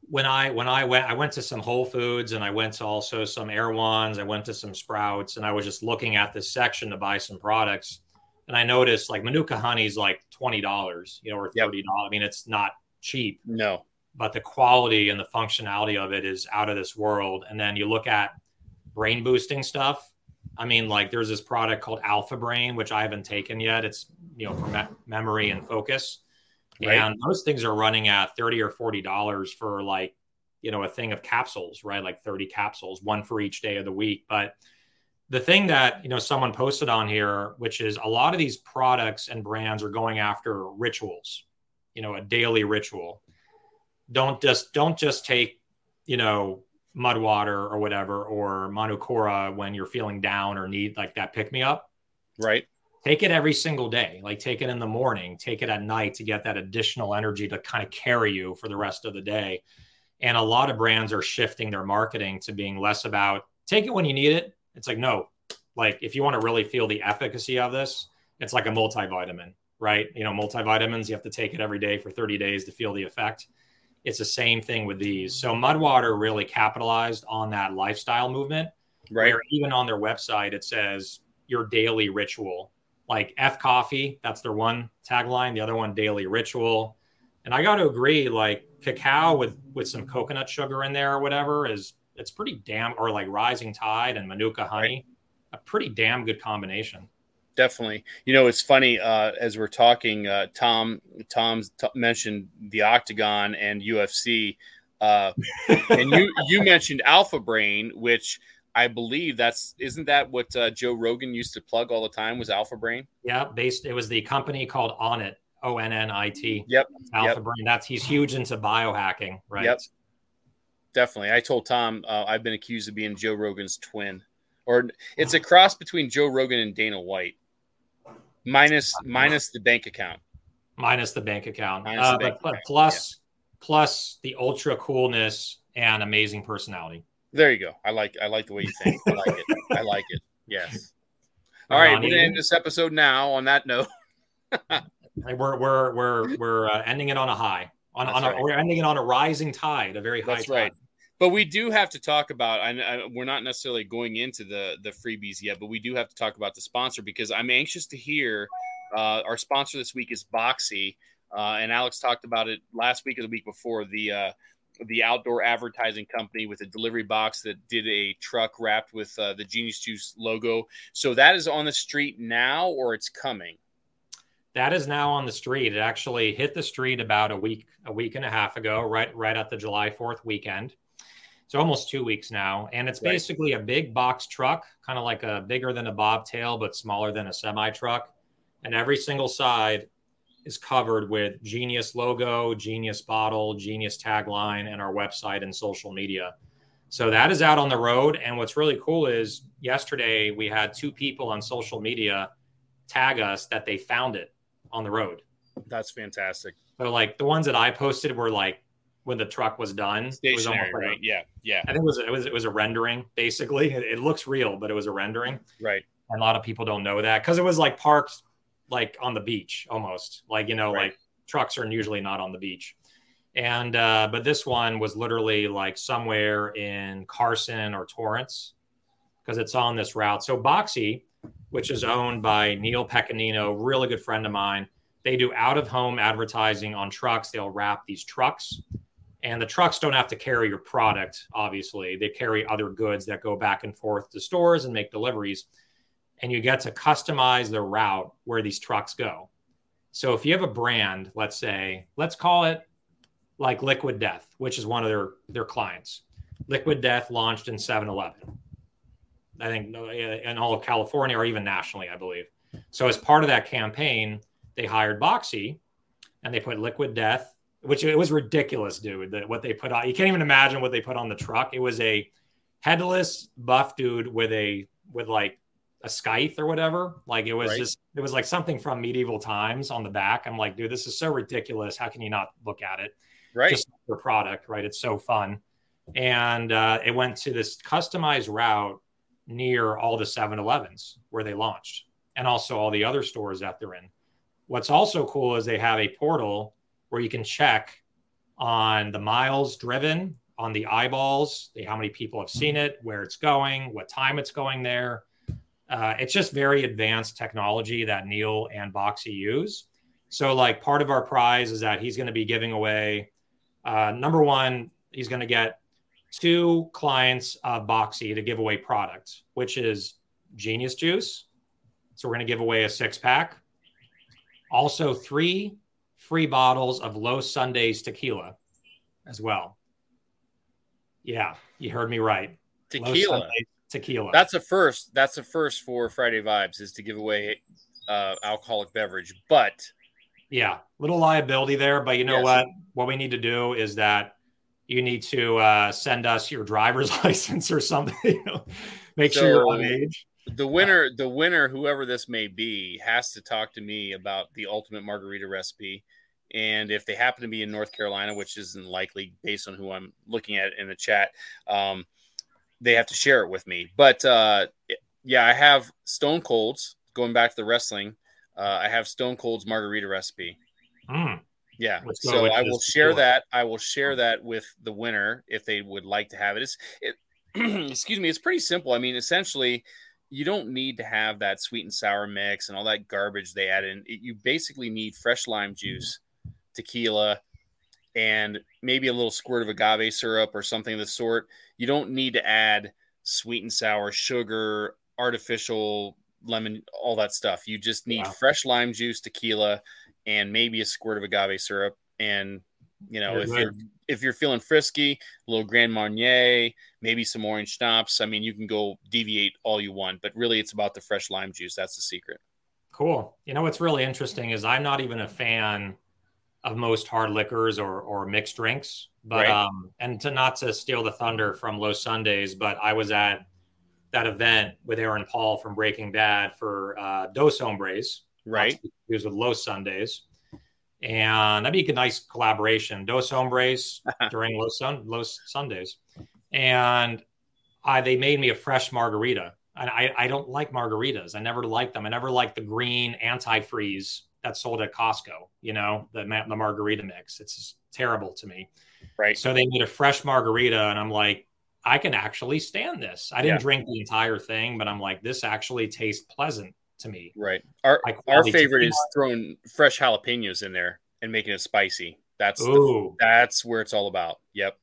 when I when I went I went to some Whole Foods and I went to also some Erewhons, I went to some Sprouts and I was just looking at this section to buy some products and I noticed like Manuka honey is like twenty dollars, you know, or thirty dollars. Yep. I mean, it's not cheap. No. But the quality and the functionality of it is out of this world. And then you look at brain boosting stuff. I mean, like there's this product called Alpha Brain, which I haven't taken yet. It's you know for me- memory and focus. Right. And those things are running at 30 or 40 dollars for like, you know, a thing of capsules, right? Like 30 capsules, one for each day of the week. But the thing that, you know, someone posted on here, which is a lot of these products and brands are going after rituals, you know, a daily ritual. Don't just don't just take, you know, mud water or whatever or manukora when you're feeling down or need like that pick me up. Right. Take it every single day. Like take it in the morning take it at night to get that additional energy to kind of carry you for the rest of the day. And a lot of brands are shifting their marketing to being less about take it when you need it. It's like no. Like if you want to really feel the efficacy of this it's like a multivitamin right? You know multivitamins you have to take it every day for 30 days to feel the effect it's the same thing with these so mudwater really capitalized on that lifestyle movement right even on their website it says your daily ritual like F coffee. That's their one tagline. The other one, daily ritual. And I got to agree, like cacao with with some coconut sugar in there or whatever is it's pretty damn or like rising tide and manuka honey, right. a pretty damn good combination. Definitely. You know, it's funny uh, as we're talking. Uh, Tom Tom's t- mentioned the Octagon and UFC, uh, and you you mentioned Alpha Brain, which I believe that's isn't that what uh, Joe Rogan used to plug all the time was Alpha Brain? Yeah, based it was the company called Onnit, O N N I T. Yep, Alpha yep. Brain. That's he's huge into biohacking, right? Yep, definitely. I told Tom uh, I've been accused of being Joe Rogan's twin, or it's a cross between Joe Rogan and Dana White, minus minus the bank account, minus the bank account, uh, bank but, account. plus yeah. plus the ultra coolness and amazing personality. There you go. I like I like the way you think. I like it. I like it. Yes. All right, we're gonna end this episode now. On that note, we're we're we're we're uh, ending it on a high. On, on right. a, we're ending it on a rising tide, a very high. That's tide. right. But we do have to talk about. I, we're not necessarily going into the the freebies yet, but we do have to talk about the sponsor because I'm anxious to hear. Uh, our sponsor this week is Boxy, uh, and Alex talked about it last week or the week before. The uh, the outdoor advertising company with a delivery box that did a truck wrapped with uh, the Genius Juice logo. So that is on the street now, or it's coming. That is now on the street. It actually hit the street about a week, a week and a half ago, right, right at the July Fourth weekend. It's almost two weeks now, and it's right. basically a big box truck, kind of like a bigger than a bobtail, but smaller than a semi truck. And every single side is covered with Genius logo, Genius bottle, Genius tagline, and our website and social media. So that is out on the road. And what's really cool is yesterday we had two people on social media tag us that they found it on the road. That's fantastic. So like the ones that I posted were like when the truck was done. Stationary, was right? A, yeah, yeah. I think it was it was it was a rendering basically. It, it looks real, but it was a rendering. Right. And a lot of people don't know that because it was like parked like on the beach almost like you know right. like trucks are usually not on the beach and uh, but this one was literally like somewhere in carson or torrance because it's on this route so boxy which is owned by neil pecanino really good friend of mine they do out of home advertising on trucks they'll wrap these trucks and the trucks don't have to carry your product obviously they carry other goods that go back and forth to stores and make deliveries and you get to customize the route where these trucks go. So if you have a brand, let's say, let's call it like Liquid Death, which is one of their their clients. Liquid Death launched in 7-Eleven. I think in all of California or even nationally, I believe. So as part of that campaign, they hired Boxy and they put Liquid Death, which it was ridiculous, dude. That what they put on. You can't even imagine what they put on the truck. It was a headless buff dude with a with like a scythe or whatever. Like it was right. just it was like something from medieval times on the back. I'm like, dude, this is so ridiculous. How can you not look at it? Right. Just your product, right? It's so fun. And uh, it went to this customized route near all the 7-Elevens where they launched, and also all the other stores that they're in. What's also cool is they have a portal where you can check on the miles driven, on the eyeballs, how many people have seen it, where it's going, what time it's going there uh, it's just very advanced technology that Neil and Boxy use. So, like, part of our prize is that he's going to be giving away uh, number one, he's going to get two clients of Boxy to give away products, which is Genius Juice. So, we're going to give away a six pack. Also, three free bottles of Los Sundays tequila as well. Yeah, you heard me right. Tequila. Tequila. That's a first. That's a first for Friday Vibes is to give away uh, alcoholic beverage. But yeah, little liability there. But you know yes. what? What we need to do is that you need to uh, send us your driver's license or something. Make so, sure you're on age. The winner, the winner, whoever this may be, has to talk to me about the ultimate margarita recipe. And if they happen to be in North Carolina, which isn't likely based on who I'm looking at in the chat, um, they have to share it with me. But uh, yeah, I have Stone Cold's going back to the wrestling. Uh, I have Stone Cold's margarita recipe. Mm. Yeah, so I will share before. that. I will share that with the winner if they would like to have it. It's, it excuse me, it's pretty simple. I mean, essentially, you don't need to have that sweet and sour mix and all that garbage they add in. It, you basically need fresh lime juice, tequila, and maybe a little squirt of agave syrup or something of the sort. You don't need to add sweet and sour, sugar, artificial lemon, all that stuff. You just need wow. fresh lime juice, tequila, and maybe a squirt of agave syrup. And you know, if you're if you're feeling frisky, a little Grand Marnier, maybe some orange schnapps. I mean, you can go deviate all you want, but really, it's about the fresh lime juice. That's the secret. Cool. You know what's really interesting is I'm not even a fan of most hard liquors or or mixed drinks, but right. um, and to not to steal the thunder from Los Sundays, but I was at that event with Aaron Paul from Breaking Bad for uh, Dos Hombres. Right. He was with Los Sundays. And that'd be a nice collaboration. Dos Hombres during Los, Sun- Los Sundays. And I, they made me a fresh margarita. And I, I don't like margaritas. I never liked them. I never liked the green antifreeze that's sold at Costco, you know, the, the margarita mix. It's terrible to me. Right. So they made a fresh margarita. And I'm like, I can actually stand this. I didn't yeah. drink the entire thing, but I'm like, this actually tastes pleasant to me. Right. Our our favorite is throwing fresh jalapenos in there and making it spicy. That's the, that's where it's all about. Yep.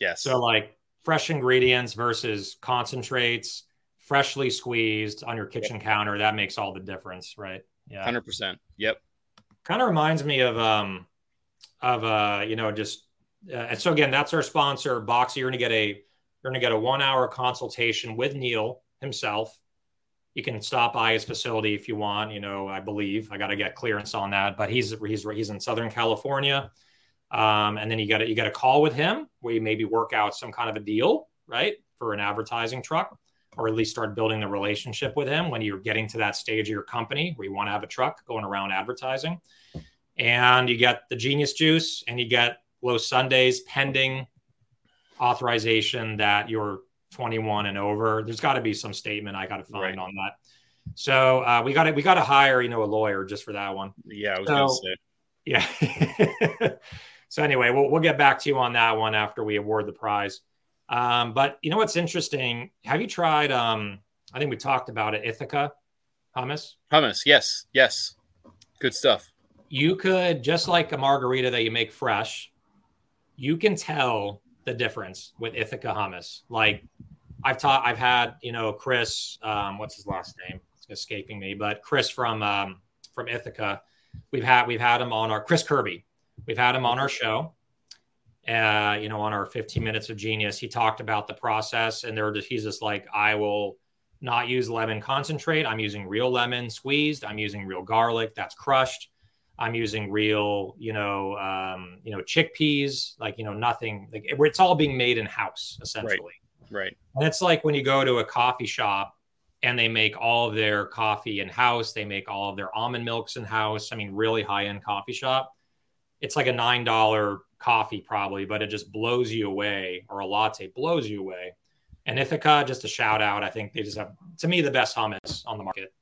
Yes. So like fresh ingredients versus concentrates, freshly squeezed on your kitchen yep. counter, that makes all the difference, right? Yeah. 100%. Yep. Kind of reminds me of um of uh you know just uh, and so again, that's our sponsor, Boxy. You're going to get a you're going to get a one hour consultation with Neil himself. You can stop by his facility if you want. You know, I believe I got to get clearance on that, but he's he's he's in Southern California, um, and then you got to you got a call with him where you maybe work out some kind of a deal, right, for an advertising truck, or at least start building the relationship with him when you're getting to that stage of your company where you want to have a truck going around advertising, and you get the Genius Juice, and you get Los Sundays pending authorization that you're 21 and over. There's got to be some statement I got to find right. on that. So uh, we got to we got to hire you know a lawyer just for that one. Yeah, I was so, gonna say. Yeah. so anyway, we'll we'll get back to you on that one after we award the prize. Um, but you know what's interesting? Have you tried? Um, I think we talked about it. Ithaca hummus. Hummus, yes, yes, good stuff. You could just like a margarita that you make fresh. You can tell the difference with Ithaca hummus. Like I've taught, I've had, you know, Chris, um, what's his last name? It's escaping me, but Chris from um, from Ithaca. We've had we've had him on our Chris Kirby. We've had him on our show. Uh, you know, on our 15 minutes of genius, he talked about the process, and they're just he's just like, I will not use lemon concentrate. I'm using real lemon squeezed. I'm using real garlic that's crushed. I'm using real, you know, um, you know, chickpeas, like you know, nothing like it's all being made in house essentially. Right. right. And it's like when you go to a coffee shop and they make all of their coffee in house, they make all of their almond milks in house. I mean, really high end coffee shop. It's like a nine dollar coffee probably, but it just blows you away, or a latte blows you away. And Ithaca, just a shout out. I think they just have, to me, the best hummus on the market.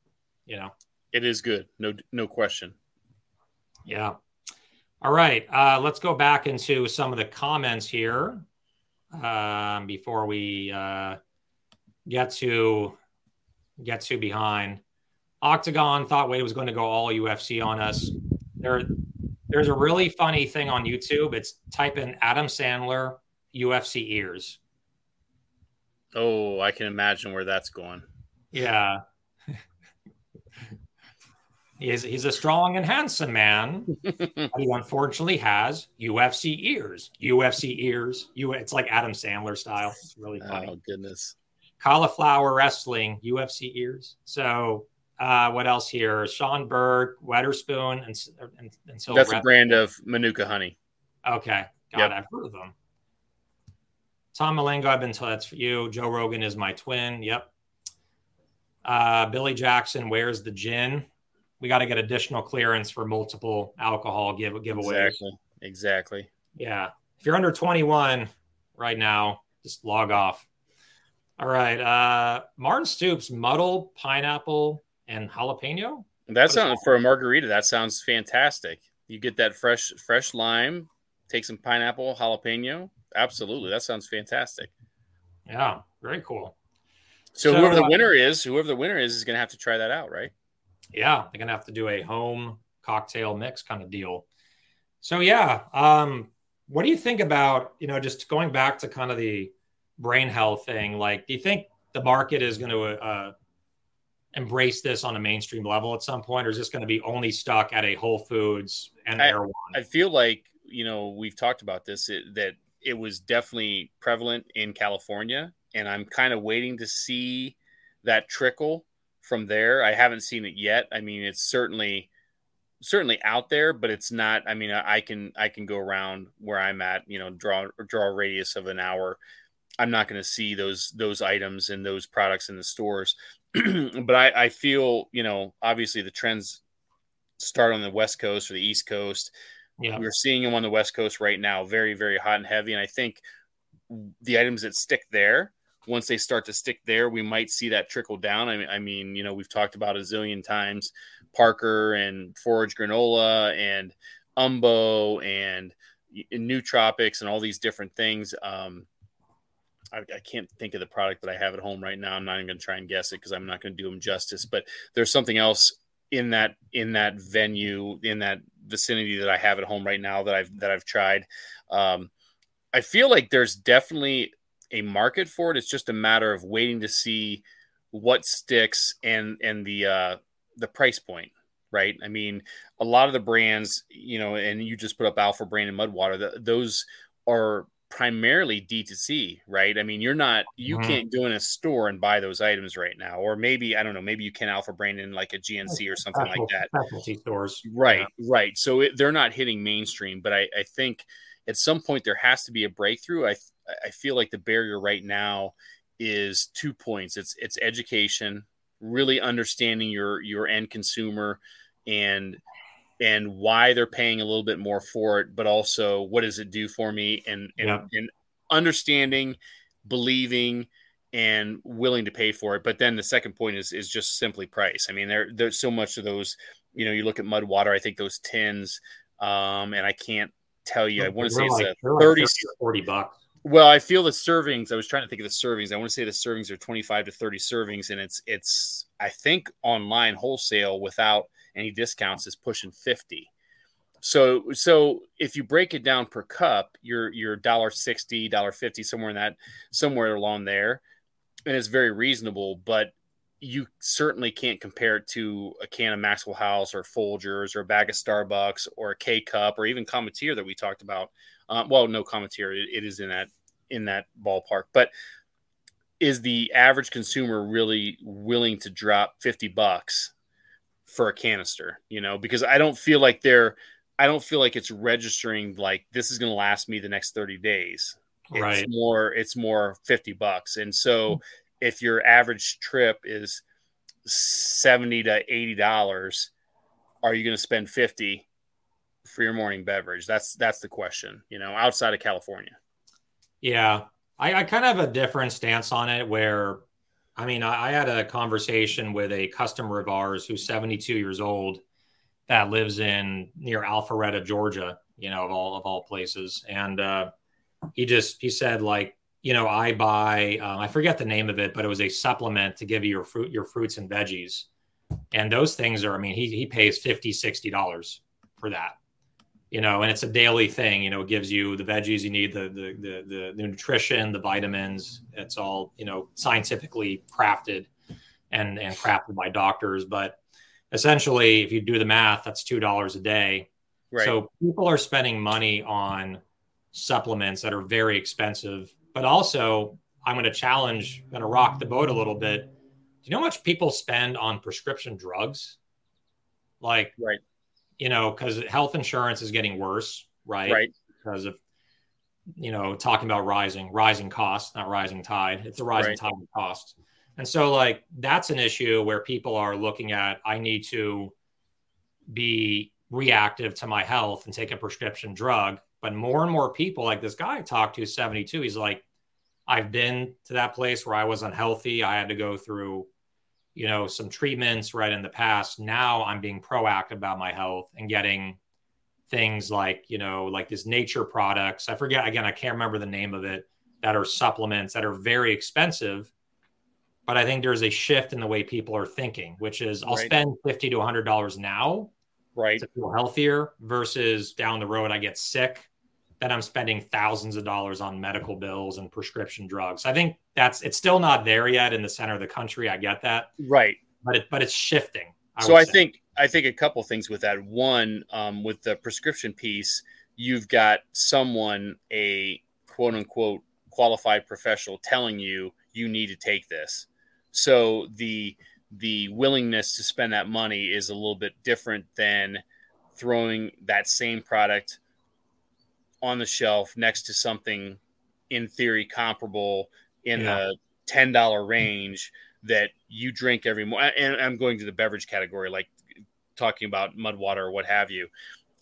You know, it is good, no, no question. Yeah. All right. Uh, let's go back into some of the comments here um, before we uh, get to get to behind. Octagon thought Wade was going to go all UFC on us. There, there's a really funny thing on YouTube. It's type in Adam Sandler UFC ears. Oh, I can imagine where that's going. Yeah. He's, he's a strong and handsome man. he unfortunately has UFC ears. UFC ears. You, it's like Adam Sandler style. It's really oh, funny. Oh goodness. Cauliflower wrestling, UFC ears. So uh, what else here? Sean Burke, Weatherspoon, and and, and so that's a brand of Manuka honey. Okay, God, yep. I've heard of them. Tom Malengo, I've been told that's for you. Joe Rogan is my twin. Yep. Uh, Billy Jackson, where's the gin? We got to get additional clearance for multiple alcohol give giveaways. Exactly. Exactly. Yeah. If you're under 21 right now, just log off. All right. Uh, Martin Stoops, muddle, pineapple, and jalapeno. That sounds for a margarita. That sounds fantastic. You get that fresh, fresh lime, take some pineapple, jalapeno. Absolutely, that sounds fantastic. Yeah, very cool. So, so whoever the uh, winner is, whoever the winner is, is going to have to try that out, right? Yeah, they're going to have to do a home cocktail mix kind of deal. So yeah, um, what do you think about you know just going back to kind of the brain health thing? Like, do you think the market is going to uh, embrace this on a mainstream level at some point, or is this going to be only stuck at a Whole Foods and I, Erewhon? I feel like you know we've talked about this it, that it was definitely prevalent in California, and I'm kind of waiting to see that trickle from there. I haven't seen it yet. I mean, it's certainly certainly out there, but it's not. I mean, I can I can go around where I'm at, you know, draw draw a radius of an hour. I'm not going to see those those items and those products in the stores, but I, I feel you know obviously the trends start on the west coast or the east coast. Yeah. We're seeing them on the west coast right now, very very hot and heavy, and I think the items that stick there once they start to stick there, we might see that trickle down. I mean, I mean, you know, we've talked about a zillion times Parker and Forage Granola and Umbo and New Tropics and all these different things. Um, I, I, can't think of the product that I have at home right now. I'm not even going to try and guess it because I'm not going to do them justice. But there's something else in that in that venue in that vicinity that I have at home right now that I've that I've tried. Um, I feel like there's definitely a market for it. It's just a matter of waiting to see what sticks and and the uh, the price point, right? I mean, a lot of the brands, you know, and you just put up Alpha Brain and Mudwater. The, those are primarily D2C, right? I mean, you're not you mm-hmm. can't go in a store and buy those items right now, or maybe I don't know, maybe you can Alpha Brain in like a GNC or something like that. Specialty stores, right? Yeah. Right. So it, they're not hitting mainstream, but I, I think at some point there has to be a breakthrough. I I feel like the barrier right now is two points. It's it's education, really understanding your your end consumer and and why they're paying a little bit more for it, but also what does it do for me and and, yeah. and understanding, believing and willing to pay for it. But then the second point is is just simply price. I mean, there there's so much of those, you know, you look at mud water, I think those tins, um, and I can't tell you, I want to say it's a 30 like 40 bucks. Well, I feel the servings. I was trying to think of the servings. I want to say the servings are 25 to 30 servings, and it's it's I think online wholesale without any discounts is pushing 50. So so if you break it down per cup, you're you're dollar sixty, dollar fifty, somewhere in that somewhere along there, and it's very reasonable. But you certainly can't compare it to a can of Maxwell House or Folgers or a bag of Starbucks or a K cup or even Cometeer that we talked about um, well, no Cometeer. It, it is in that in that ballpark. But is the average consumer really willing to drop fifty bucks for a canister? You know, because I don't feel like they're. I don't feel like it's registering like this is going to last me the next 30 days. It's right. more it's more 50 bucks. And so hmm. if your average trip is 70 to 80 dollars, are you going to spend 50 for your morning beverage? That's that's the question. You know, outside of California. Yeah, I, I kind of have a different stance on it. Where, I mean, I, I had a conversation with a customer of ours who's 72 years old that lives in near Alpharetta, Georgia. You know, of all of all places, and uh, he just he said like you know, I buy, um, I forget the name of it, but it was a supplement to give you your fruit, your fruits and veggies. And those things are, I mean, he, he pays 50, $60 for that you know, and it's a daily thing. You know, it gives you the veggies you need, the the the, the nutrition, the vitamins. It's all you know scientifically crafted and and crafted by doctors. But essentially, if you do the math, that's two dollars a day. Right. So people are spending money on supplements that are very expensive, but also I'm going to challenge, going to rock the boat a little bit. Do you know how much people spend on prescription drugs? Like, right. You know, because health insurance is getting worse, right? Right. Because of you know, talking about rising, rising costs, not rising tide. It's a rising right. tide of costs. And so, like, that's an issue where people are looking at, I need to be reactive to my health and take a prescription drug. But more and more people, like this guy I talked to, 72, he's like, I've been to that place where I was unhealthy. I had to go through, you know, some treatments right in the past. Now I'm being proactive about my health and getting things like you know like these nature products i forget again i can't remember the name of it that are supplements that are very expensive but i think there's a shift in the way people are thinking which is i'll right. spend 50 to 100 dollars now right to feel healthier versus down the road i get sick then i'm spending thousands of dollars on medical bills and prescription drugs i think that's it's still not there yet in the center of the country i get that right but it but it's shifting I so i say. think I think a couple things with that. One, um, with the prescription piece, you've got someone, a quote unquote qualified professional, telling you you need to take this. So the the willingness to spend that money is a little bit different than throwing that same product on the shelf next to something in theory comparable in yeah. the ten dollar range that you drink every morning. And I'm going to the beverage category, like talking about mud water or what have you.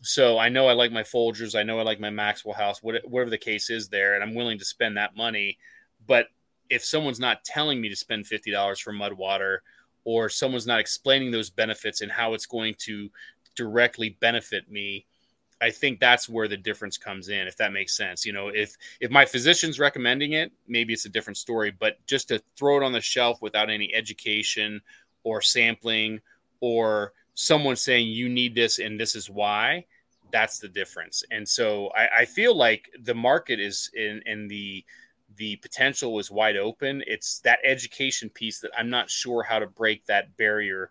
So I know I like my Folgers, I know I like my Maxwell House, whatever the case is there, and I'm willing to spend that money. But if someone's not telling me to spend fifty dollars for mud water, or someone's not explaining those benefits and how it's going to directly benefit me, I think that's where the difference comes in, if that makes sense. You know, if if my physician's recommending it, maybe it's a different story. But just to throw it on the shelf without any education or sampling or someone saying you need this and this is why that's the difference and so i, I feel like the market is in and the the potential is wide open it's that education piece that i'm not sure how to break that barrier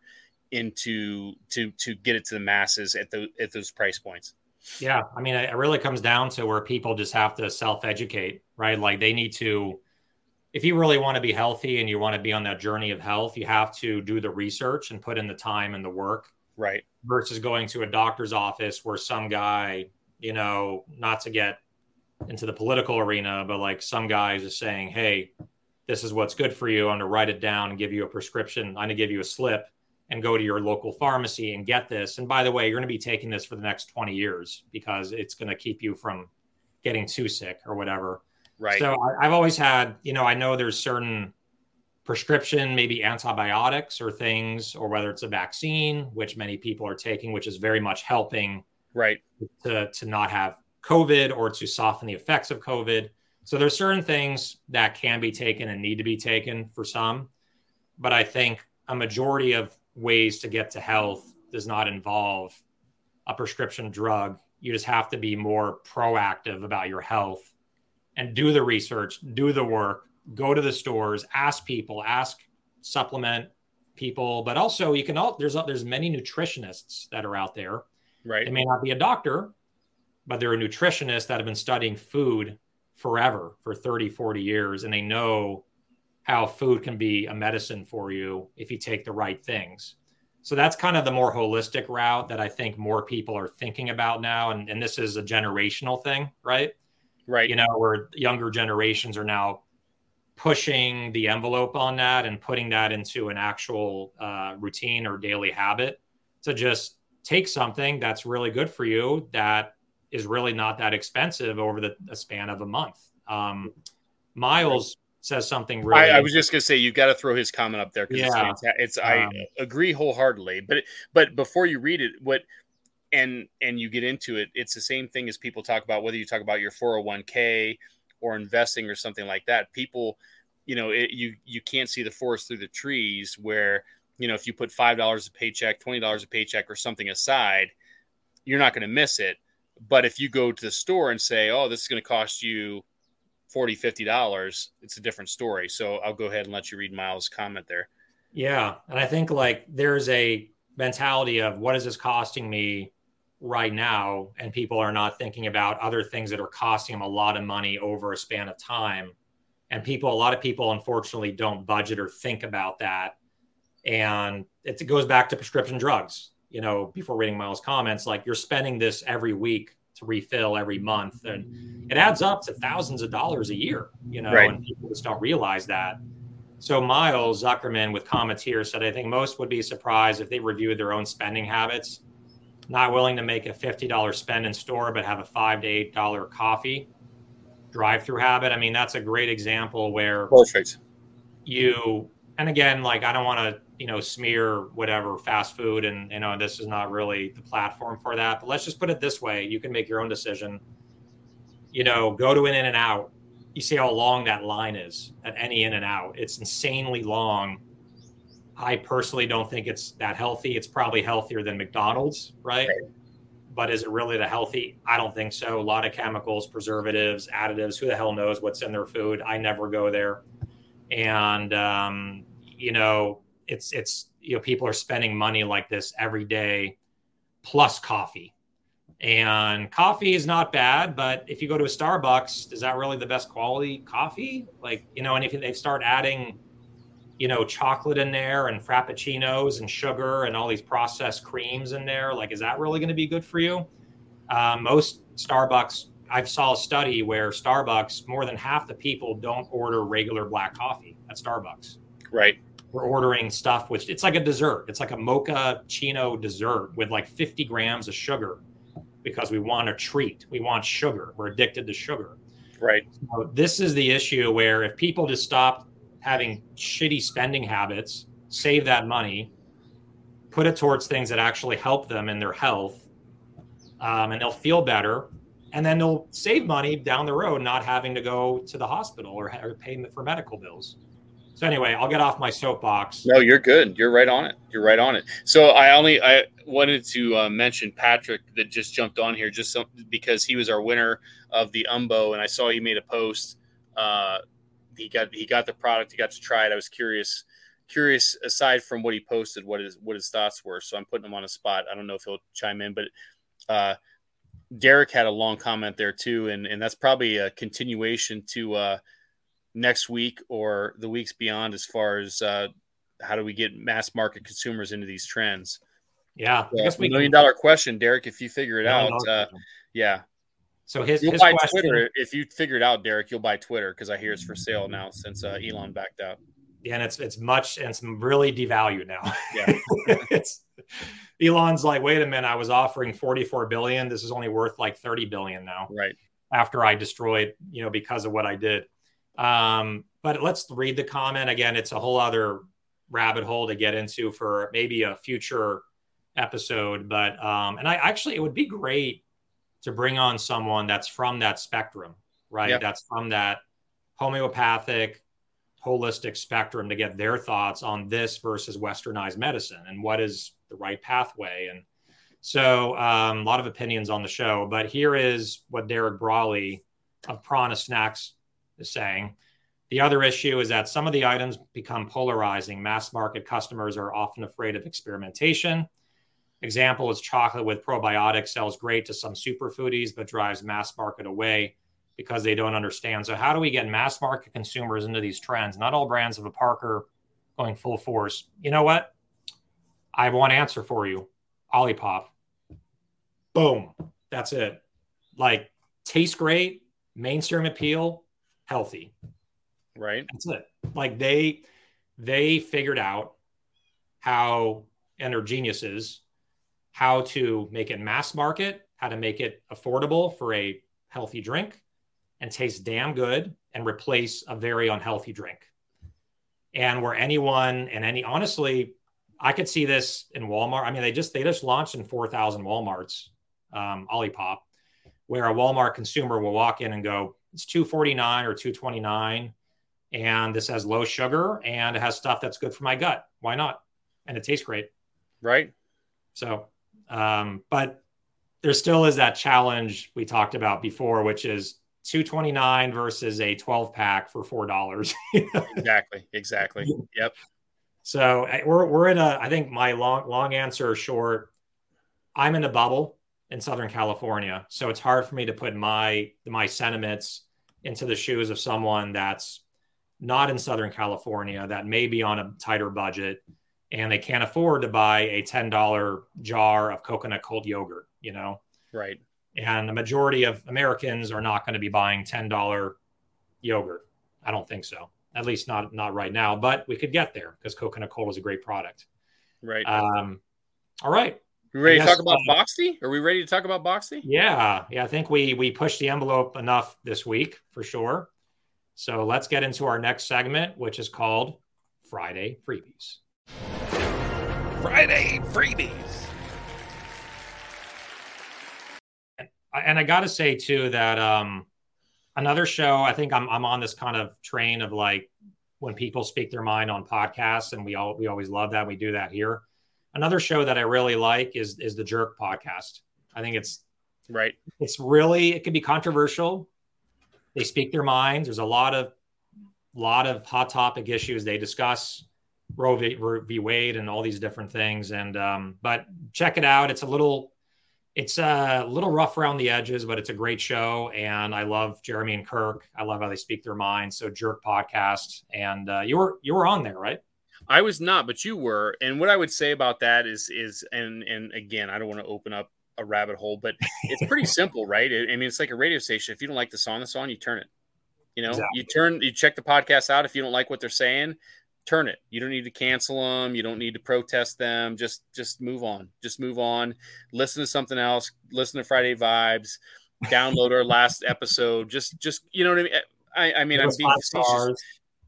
into to to get it to the masses at the at those price points yeah i mean it really comes down to where people just have to self-educate right like they need to if you really want to be healthy and you want to be on that journey of health, you have to do the research and put in the time and the work. Right. Versus going to a doctor's office where some guy, you know, not to get into the political arena, but like some guys is saying, hey, this is what's good for you. I'm going to write it down and give you a prescription. I'm going to give you a slip and go to your local pharmacy and get this. And by the way, you're going to be taking this for the next 20 years because it's going to keep you from getting too sick or whatever. Right. So I, I've always had, you know, I know there's certain prescription, maybe antibiotics or things, or whether it's a vaccine, which many people are taking, which is very much helping right to, to not have COVID or to soften the effects of COVID. So there's certain things that can be taken and need to be taken for some. But I think a majority of ways to get to health does not involve a prescription drug. You just have to be more proactive about your health and do the research, do the work, go to the stores, ask people, ask supplement people, but also you can all there's there's many nutritionists that are out there. Right. They may not be a doctor, but they're a nutritionist that have been studying food forever for 30, 40 years and they know how food can be a medicine for you if you take the right things. So that's kind of the more holistic route that I think more people are thinking about now. And, and this is a generational thing, right? right you know where younger generations are now pushing the envelope on that and putting that into an actual uh, routine or daily habit to just take something that's really good for you that is really not that expensive over the, the span of a month um, miles says something really I, I was just gonna say you've got to throw his comment up there because yeah. it's, it's I um, agree wholeheartedly but but before you read it what and and you get into it it's the same thing as people talk about whether you talk about your 401k or investing or something like that people you know it, you you can't see the forest through the trees where you know if you put five dollars a paycheck twenty dollars a paycheck or something aside you're not going to miss it but if you go to the store and say oh this is going to cost you 40 50 dollars it's a different story. So i'll go ahead and let you read miles comment there. Yeah and i think like there's a mentality of what is this costing me right now? And people are not thinking about other things that are costing them a lot of money over a span of time. And people a lot of people unfortunately don't budget or think about that. And it goes back to prescription drugs. You know before reading miles comments like you're spending this every week to refill every month and it adds up to thousands of dollars a year you know right. and people just don't realize that so miles zuckerman with Cometeer said i think most would be surprised if they reviewed their own spending habits not willing to make a $50 spend in store, but have a five to eight dollar coffee drive through habit. I mean, that's a great example where perfect you and again, like I don't want to, you know, smear whatever fast food and you know, this is not really the platform for that. But let's just put it this way. You can make your own decision. You know, go to an In-N-Out. You see how long that line is at any In-N-Out. It's insanely long I personally don't think it's that healthy. It's probably healthier than McDonald's, right? right? But is it really the healthy? I don't think so. A lot of chemicals, preservatives, additives. Who the hell knows what's in their food? I never go there, and um, you know, it's it's you know, people are spending money like this every day, plus coffee. And coffee is not bad, but if you go to a Starbucks, is that really the best quality coffee? Like, you know, and if they start adding you know, chocolate in there and frappuccinos and sugar and all these processed creams in there. Like, is that really going to be good for you? Uh, most Starbucks, I've saw a study where Starbucks, more than half the people don't order regular black coffee at Starbucks. Right. We're ordering stuff which it's like a dessert. It's like a mocha chino dessert with like 50 grams of sugar because we want a treat. We want sugar. We're addicted to sugar. Right. So this is the issue where if people just stop having shitty spending habits, save that money, put it towards things that actually help them in their health, um, and they'll feel better. And then they'll save money down the road, not having to go to the hospital or, or pay for medical bills. So anyway, I'll get off my soapbox. No, you're good. You're right on it. You're right on it. So I only I wanted to uh, mention Patrick that just jumped on here just so, because he was our winner of the Umbo, and I saw he made a post uh, he got he got the product. He got to try it. I was curious curious aside from what he posted, what his what his thoughts were. So I'm putting him on a spot. I don't know if he'll chime in, but uh, Derek had a long comment there too, and and that's probably a continuation to uh, next week or the weeks beyond as far as uh, how do we get mass market consumers into these trends. Yeah, uh, million dollar question, Derek. If you figure it out, uh, yeah, so his, you'll his buy question, Twitter if you figure it out, Derek. You'll buy Twitter because I hear it's for sale now since uh, Elon backed out. Yeah, and it's it's much and it's really devalued now. Yeah, it's Elon's like, wait a minute, I was offering 44 billion. This is only worth like 30 billion now. Right. After I destroyed, you know, because of what I did. Um, but let's read the comment again. It's a whole other rabbit hole to get into for maybe a future episode. But um, and I actually it would be great to bring on someone that's from that spectrum, right? That's from that homeopathic, holistic spectrum to get their thoughts on this versus westernized medicine and what is the right pathway. And so, um, a lot of opinions on the show, but here is what Derek Brawley of Prana Snacks is saying. The other issue is that some of the items become polarizing. Mass market customers are often afraid of experimentation Example is chocolate with probiotics sells great to some superfoodies, but drives mass market away because they don't understand. So, how do we get mass market consumers into these trends? Not all brands have a Parker going full force. You know what? I have one answer for you Olipop. Boom. That's it. Like, tastes great, mainstream appeal, healthy. Right. That's it. Like, they, they figured out how, and are geniuses how to make it mass market, how to make it affordable for a healthy drink and taste damn good and replace a very unhealthy drink. And where anyone and any honestly, I could see this in Walmart. I mean, they just they just launched in 4,000 Walmarts, um, Olipop, where a Walmart consumer will walk in and go, it's 249 or 229 and this has low sugar and it has stuff that's good for my gut. Why not? And it tastes great. Right. So um, but there still is that challenge we talked about before, which is 229 versus a 12 pack for four dollars. exactly. Exactly. Yep. So we're we're in a. I think my long long answer short. I'm in a bubble in Southern California, so it's hard for me to put my my sentiments into the shoes of someone that's not in Southern California that may be on a tighter budget and they can't afford to buy a $10 jar of Coconut Cult yogurt, you know? Right. And the majority of Americans are not going to be buying $10 yogurt. I don't think so. At least not not right now, but we could get there because Coconut Cult is a great product. Right. Um, all right. We ready guess, to talk about uh, Boxi? Are we ready to talk about Boxi? Yeah, yeah. I think we we pushed the envelope enough this week for sure. So let's get into our next segment, which is called Friday Freebies. Friday Freebies. And I got to say too that um, another show. I think I'm I'm on this kind of train of like when people speak their mind on podcasts, and we all we always love that. We do that here. Another show that I really like is is the Jerk podcast. I think it's right. It's really it can be controversial. They speak their minds. There's a lot of lot of hot topic issues they discuss. Roe v, v. Wade and all these different things. And um, but check it out. It's a little it's a little rough around the edges, but it's a great show. And I love Jeremy and Kirk. I love how they speak their minds. So Jerk podcast, and uh, you were you were on there, right? I was not, but you were. And what I would say about that is is and and again, I don't want to open up a rabbit hole, but it's pretty simple, right? I mean, it's like a radio station. If you don't like the song that's on, you turn it. You know, exactly. you turn, you check the podcast out. If you don't like what they're saying, turn it. You don't need to cancel them. You don't need to protest them. Just, just move on. Just move on. Listen to something else. Listen to Friday Vibes. Download our last episode. Just, just you know what I mean. I, I mean, I'm being facetious.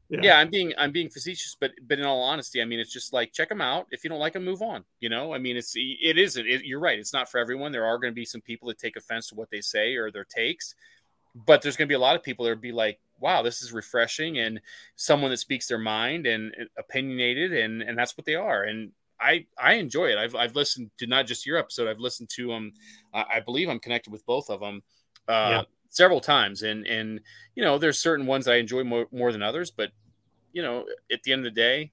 Yeah. yeah. I'm being I'm being facetious, but but in all honesty, I mean, it's just like check them out. If you don't like them, move on. You know, I mean, it's it isn't. It, you're right. It's not for everyone. There are going to be some people that take offense to what they say or their takes, but there's going to be a lot of people that be like, wow, this is refreshing and someone that speaks their mind and opinionated, and and that's what they are. And I I enjoy it. I've I've listened to not just your episode. I've listened to them. Um, I believe I'm connected with both of them. Uh, yeah. Several times, and and you know, there's certain ones I enjoy more, more than others, but you know, at the end of the day,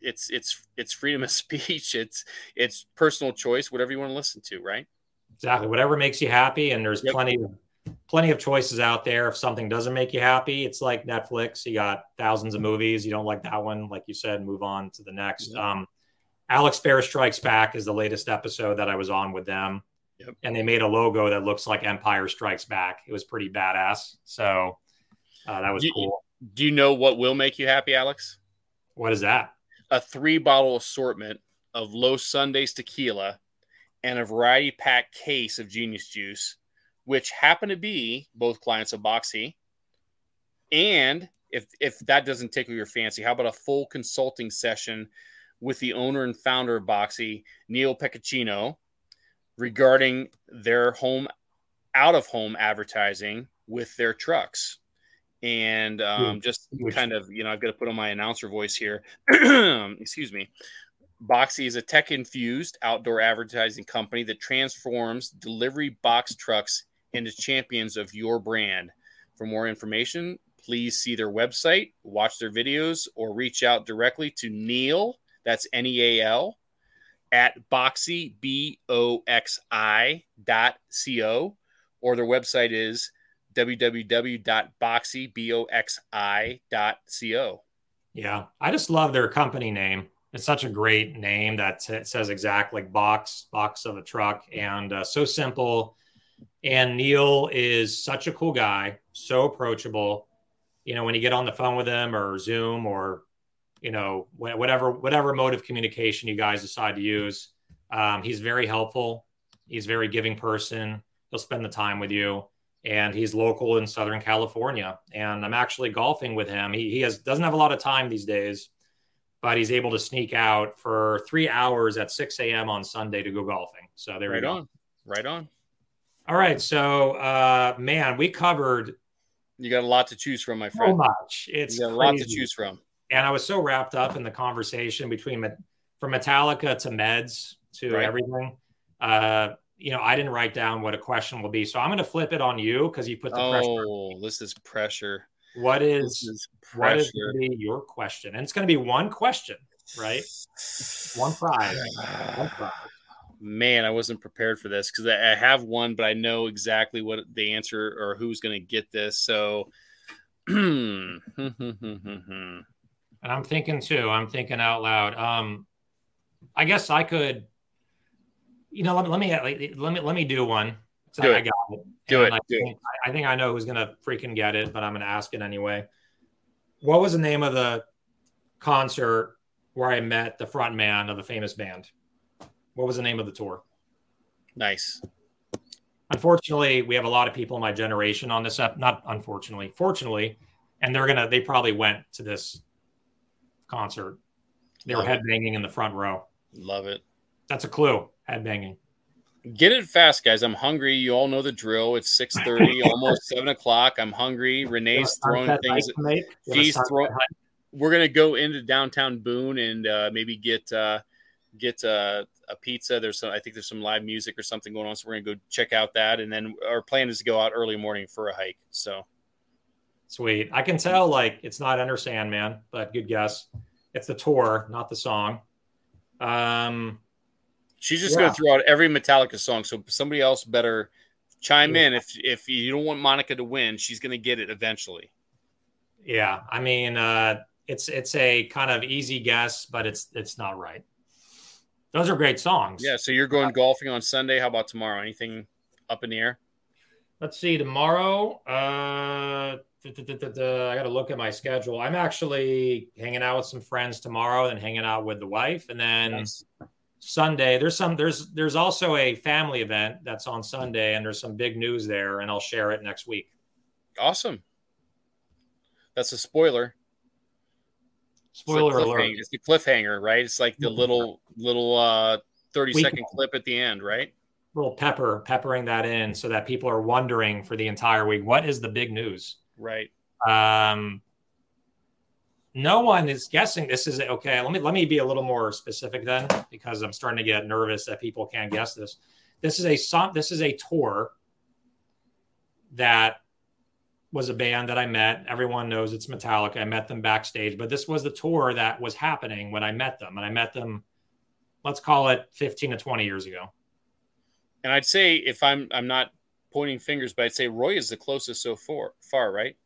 it's it's it's freedom of speech. It's it's personal choice. Whatever you want to listen to, right? Exactly. Whatever makes you happy, and there's yep. plenty of plenty of choices out there. If something doesn't make you happy, it's like Netflix. You got thousands of movies. You don't like that one, like you said, move on to the next. Um, Alex Bayer Strikes Back is the latest episode that I was on with them. Yep. And they made a logo that looks like Empire Strikes Back. It was pretty badass. So uh, that was do, cool. Do you know what will make you happy, Alex? What is that? A three bottle assortment of Los Sundays tequila and a variety pack case of Genius Juice which happen to be both clients of Boxi. And if if that doesn't tickle your fancy, how about a full consulting session with the owner and founder of Boxi, Neal Peccacino, regarding their home out of home advertising with their trucks? And um, just kind of, you know, I've got to put on my announcer voice here. Excuse me. Boxi is a tech infused outdoor advertising company that transforms delivery box trucks into champions of your brand. For more information, please see their website, watch their videos, or reach out directly to Neal, that's N E A L, at boxi, B O X I dot C O, or their website is www.boxi, B O X I dot C O. Yeah, I just love their company name. It's such a great name that t- says exactly like box, box of a truck, and uh, so simple and Neal is such a cool guy, so approachable. You know, when you get on the phone with him or Zoom or, you know, whatever whatever mode of communication you guys decide to use, um, he's very helpful. He's a very giving person. He'll spend the time with you, and he's local in Southern California. And I'm actually golfing with him. He, he has doesn't have a lot of time these days, but he's able to sneak out for three hours at 6 a.m. on Sunday to go golfing. So there right we go. Right on, right on. All right. So, uh, man, we covered. You got a lot to choose from, my friend. So much. It's you got a lot to choose from. And I was so wrapped up in the conversation between from Metallica to meds to right. everything. Uh, you know, I didn't write down what a question will be, so I'm going to flip it on you because you put the oh, pressure. Oh, this is pressure. What is, is what is your question? And it's going to be one question, right? One prize. one prize. Man, I wasn't prepared for this because I have one, but I know exactly what the answer or who's going to get this. So, hmm, hmm, hmm, and I'm thinking too. I'm thinking out loud. Um, I guess I could. You know, let, let me let me let me do one. So do I, it. I got it. Do it. I, do think, it. I think I know who's gonna freaking get it, but I'm gonna ask it anyway. What was the name of the concert where I met the front man of the famous band? What was the name of the tour? Nice. Unfortunately, we have a lot of people in my generation on this up. Not unfortunately, fortunately, and they're gonna. They probably went to this concert. They Love were headbanging in the front row. Love it. That's a clue. Headbanging. Get it fast, guys. I'm hungry. You all know the drill. It's 6:30, almost seven o'clock. I'm hungry. Renee's throwing things. She's throwing. We're gonna go into downtown Boone and uh, maybe get uh, get uh, a pizza. There's some. I think there's some live music or something going on. So we're gonna go check out that, and then our plan is to go out early morning for a hike. So sweet. I can tell like it's not Enter Sandman, but good guess. It's the tour, not the song. Um, She's just yeah. going to throw out every Metallica song, so somebody else better chime yeah. in. If if you don't want Monica to win, she's going to get it eventually. Yeah, I mean, uh, it's it's a kind of easy guess, but it's it's not right. Those are great songs. Yeah. So you're going uh, golfing on Sunday. How about tomorrow? Anything up in the air? Let's see. Tomorrow, uh, I got to look at my schedule. I'm actually hanging out with some friends tomorrow, and hanging out with the wife, and then nice. Sunday. There's some there's there's also a family event that's on Sunday and there's some big news there and I'll share it next week. Awesome. That's a spoiler. Spoiler it's alert. It's the cliffhanger, right? It's like the mm-hmm. little little uh 30 we, second clip at the end, right? Little pepper peppering that in so that people are wondering for the entire week what is the big news? Right. Um no one is guessing this is okay. Let me let me be a little more specific then, because I'm starting to get nervous that people can't guess this. This is a this is a tour that was a band that I met. Everyone knows it's Metallica. I met them backstage, but this was the tour that was happening when I met them, and I met them. Let's call it 15 to 20 years ago. And I'd say if I'm I'm not pointing fingers, but I'd say Roy is the closest so far, far right?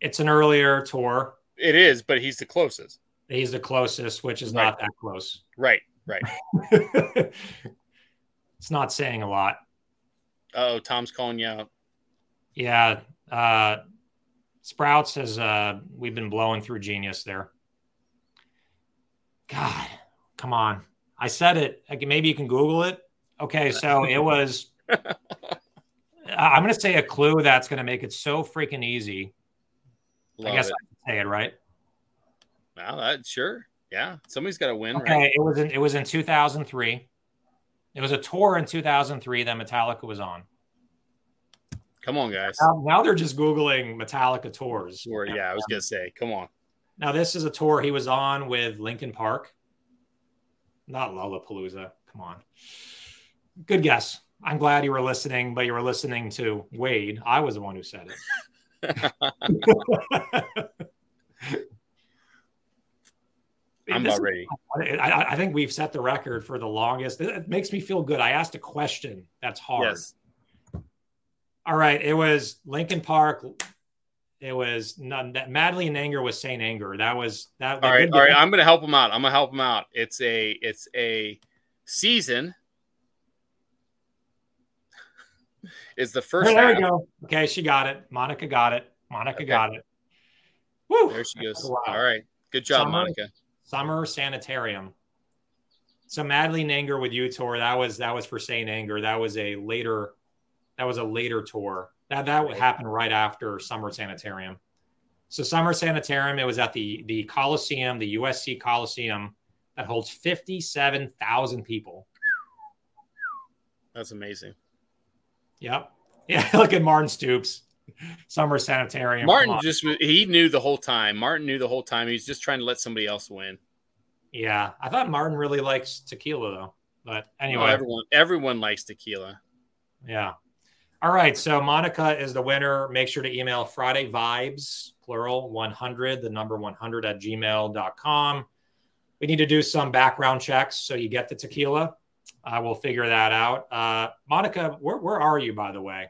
It's an earlier tour. It is, but he's the closest. He's the closest, which is right. not that close. Right, right. it's not saying a lot. Oh, Tom's calling you out. Yeah. Uh, Sprouts has, uh, we've been blowing through genius there. God, come on. I said it. Maybe you can Google it. Okay. So it was, I'm going to say a clue that's going to make it so freaking easy. Love I guess it. I can say it right. Well, that sure. Yeah. Somebody's got to win. Okay. Right? It was in, it was in 2003. It was a tour in 2003 that Metallica was on. Come on, guys. Now, now they're just Googling Metallica tours. Tour, yeah, I was going to say, come on. Now, this is a tour he was on with Linkin Park. Not Lollapalooza. Come on. Good guess. I'm glad you were listening, but you were listening to Wade. I was the one who said it. I'm about ready. I, I, think we've set the record for the longest. It makes me feel good. I asked a question that's hard. Yes. All right. It was Linkin Park. It was none that Madly in Anger was Saint Anger. That was that. All right. All right. I'm going to help him out. I'm going to help him out. It's a, it's a season is the first. there we go. Okay, she got it. Monica got it. Monica okay. got it. Woo! There she goes. Wow. All right, good job, Summer, Monica. Summer Sanitarium. So Madly in Anger with you tour. That was that was for Saint Anger. That was a later. That was a later tour. That that would happen right after Summer Sanitarium. So Summer Sanitarium. It was at the the Coliseum, the USC Coliseum, that holds fifty seven thousand people. That's amazing. Yep. Yeah. Look at Martin Stoops. Summer Sanitarium. Martin just he knew the whole time. Martin knew the whole time. He's just trying to let somebody else win. Yeah, I thought Martin really likes tequila though. But anyway, everyone everyone likes tequila. Yeah. All right. So Monica is the winner. Make sure to email Friday Vibes, plural 100, the number 100 at gmail.com. We need to do some background checks so you get the tequila. Uh, we'll figure that out. Uh, Monica, where, where are you, by the way?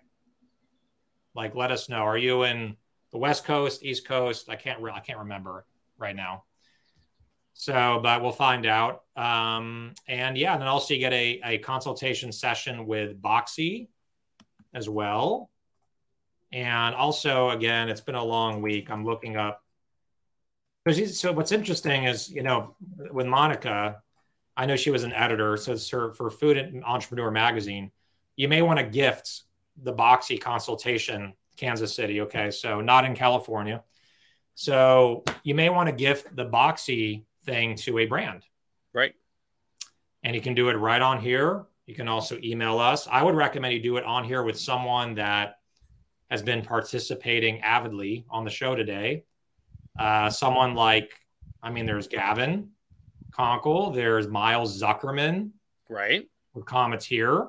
Like, let us know. Are you in the West Coast, East Coast? I can't. Re- I can't remember right now. So, but we'll find out. Um, and yeah, and then also you get a, a consultation session with Boxi as well. And also, again, it's been a long week. I'm looking up. So, what's interesting is, you know, with Monica, I know she was an editor. So, for, for Food and Entrepreneur Magazine, you may want to gift the Boxi consultation, Kansas City. Okay. So, not in California. So, you may want to gift the Boxi thing to a brand. Right. And you can do it right on here you can also email us. I would recommend you do it on here with someone that has been participating avidly on the show today. Uh, someone like, I mean, there's Gavin Conkle, there's Miles Zuckerman, right? With comments here.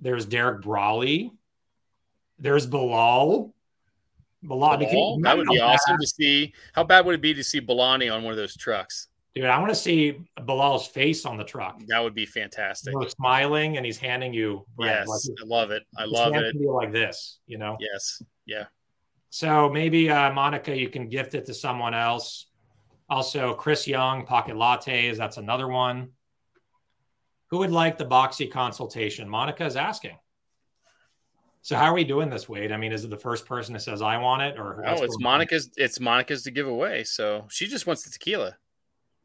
There's Derek Brawley. There's Bilal. Bilal, Bilal? that would be awesome to see. How bad would it be to see Balani on one of those trucks? Dude, I want to see Bilal's face on the truck. That would be fantastic. Know, smiling and he's handing you. Bread. Yes, like, I love it. I love it. like this, you know. Yes. Yeah. So maybe uh, Monica, you can gift it to someone else. Also, Chris Young, Pocket Lattes. That's another one. Who would like the Boxi consultation? Monica is asking. So how are we doing this, Wade? I mean, is it the first person that says I want it, or no? It's Monica's. It's Monica's to give away. So she just wants the tequila.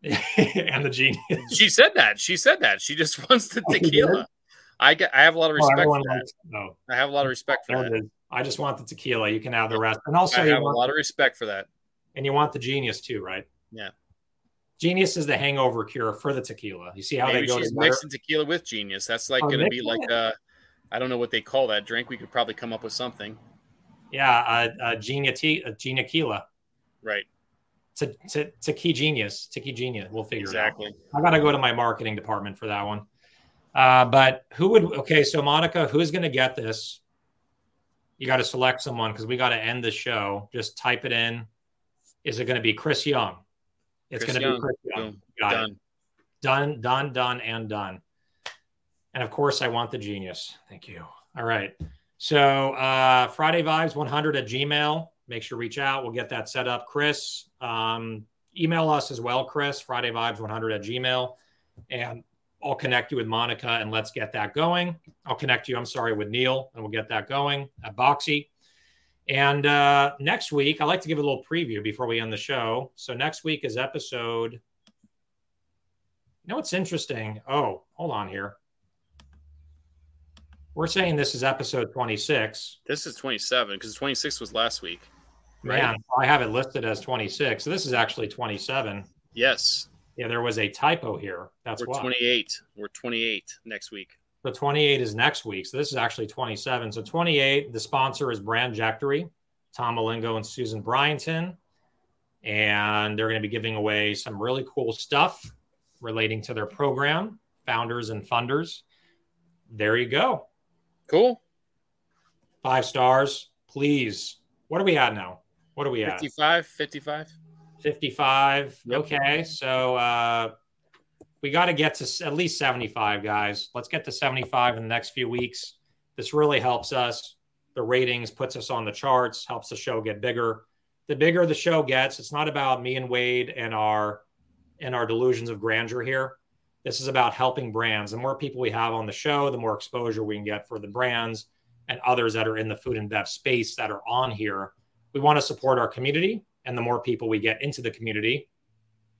and the genius. She said that. She said that. She just wants the oh, tequila. I get. I have a lot of oh, respect oh, for that. no. Oh. I have a lot of respect for that. I just want the tequila. You can have the rest, and also I have a lot of respect for that. And you want the genius too, right? Yeah. Genius is the hangover cure for the tequila. You see how Maybe they go. She's together? mixing tequila with genius. That's like oh, going to be like a. I don't know what they call that drink. We could probably come up with something. Yeah, a, a genia tea, a genia tequila. Right to, to, to key genius, to key genius. We'll figure exactly. it out. I got to go to my marketing department for that one. Uh, but who would, okay. So Monica, who's going to get this? You got to select someone because we got to end the show. Just type it in. Is it going to be Chris Young? It's going to be Chris Young. Got done. It. Done, done, done, and done. And of course, I want the genius. Thank you. All right. So uh, Friday Vibes 100 at Gmail make sure reach out. We'll get that set up. Chris, um, email us as well, Chris, Friday Vibes 100 at Gmail. And I'll connect you with Monica and let's get that going. I'll connect you, I'm sorry, with Neal and we'll get that going at Boxi. And uh, next week, I like to give a little preview before we end the show. So next week is episode. You know what's interesting? Oh, hold on here. We're saying this is episode 26. This is 27 because 26 was last week. Right? Man, I have it listed as 26. So this is actually 27. Yes. Yeah, there was a typo here. That's We're 28. We're 28 next week. The 28 is next week. So this is actually 27. So 28, the sponsor is Brandjectory, Tom Malingo and Susan Bryanton. And they're going to be giving away some really cool stuff relating to their program, founders and funders. There you go. Cool. Five stars, please. What are we at now? What are we 55, at? 55. 55. Yep. Okay. So uh, we got to get to at least 75, guys. Let's get to 75 in the next few weeks. This really helps us. The ratings puts us on the charts, helps the show get bigger. The bigger the show gets, it's not about me and Wade and our and our delusions of grandeur here. This is about helping brands. The more people we have on the show, the more exposure we can get for the brands and others that are in the food and bev space that are on here we want to support our community. And the more people we get into the community,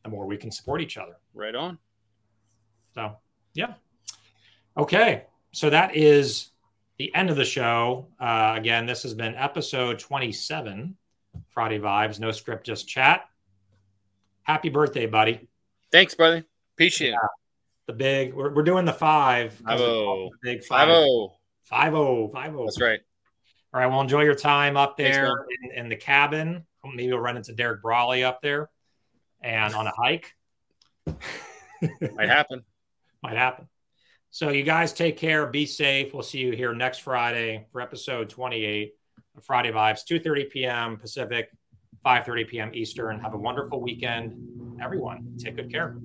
the more we can support each other. Right on. So, yeah. Okay. So that is the end of the show. Uh, again, this has been episode 27, Friday Vibes, no script, just chat. Happy birthday, buddy. Thanks, brother. Appreciate yeah. it. The big, we're, we're doing the five. Five oh. Big five. Five oh. Five oh. Five oh. That's right. All right. Well, enjoy your time up there in, in, the cabin. Maybe we'll run into Derek Brawley up there and on a hike. Might happen. Might happen. So you guys take care, be safe. We'll see you here next Friday for episode 28 of Friday Vibes, 2:30 p.m. Pacific, 5:30 p.m. Eastern. Have a wonderful weekend, everyone. Take good care.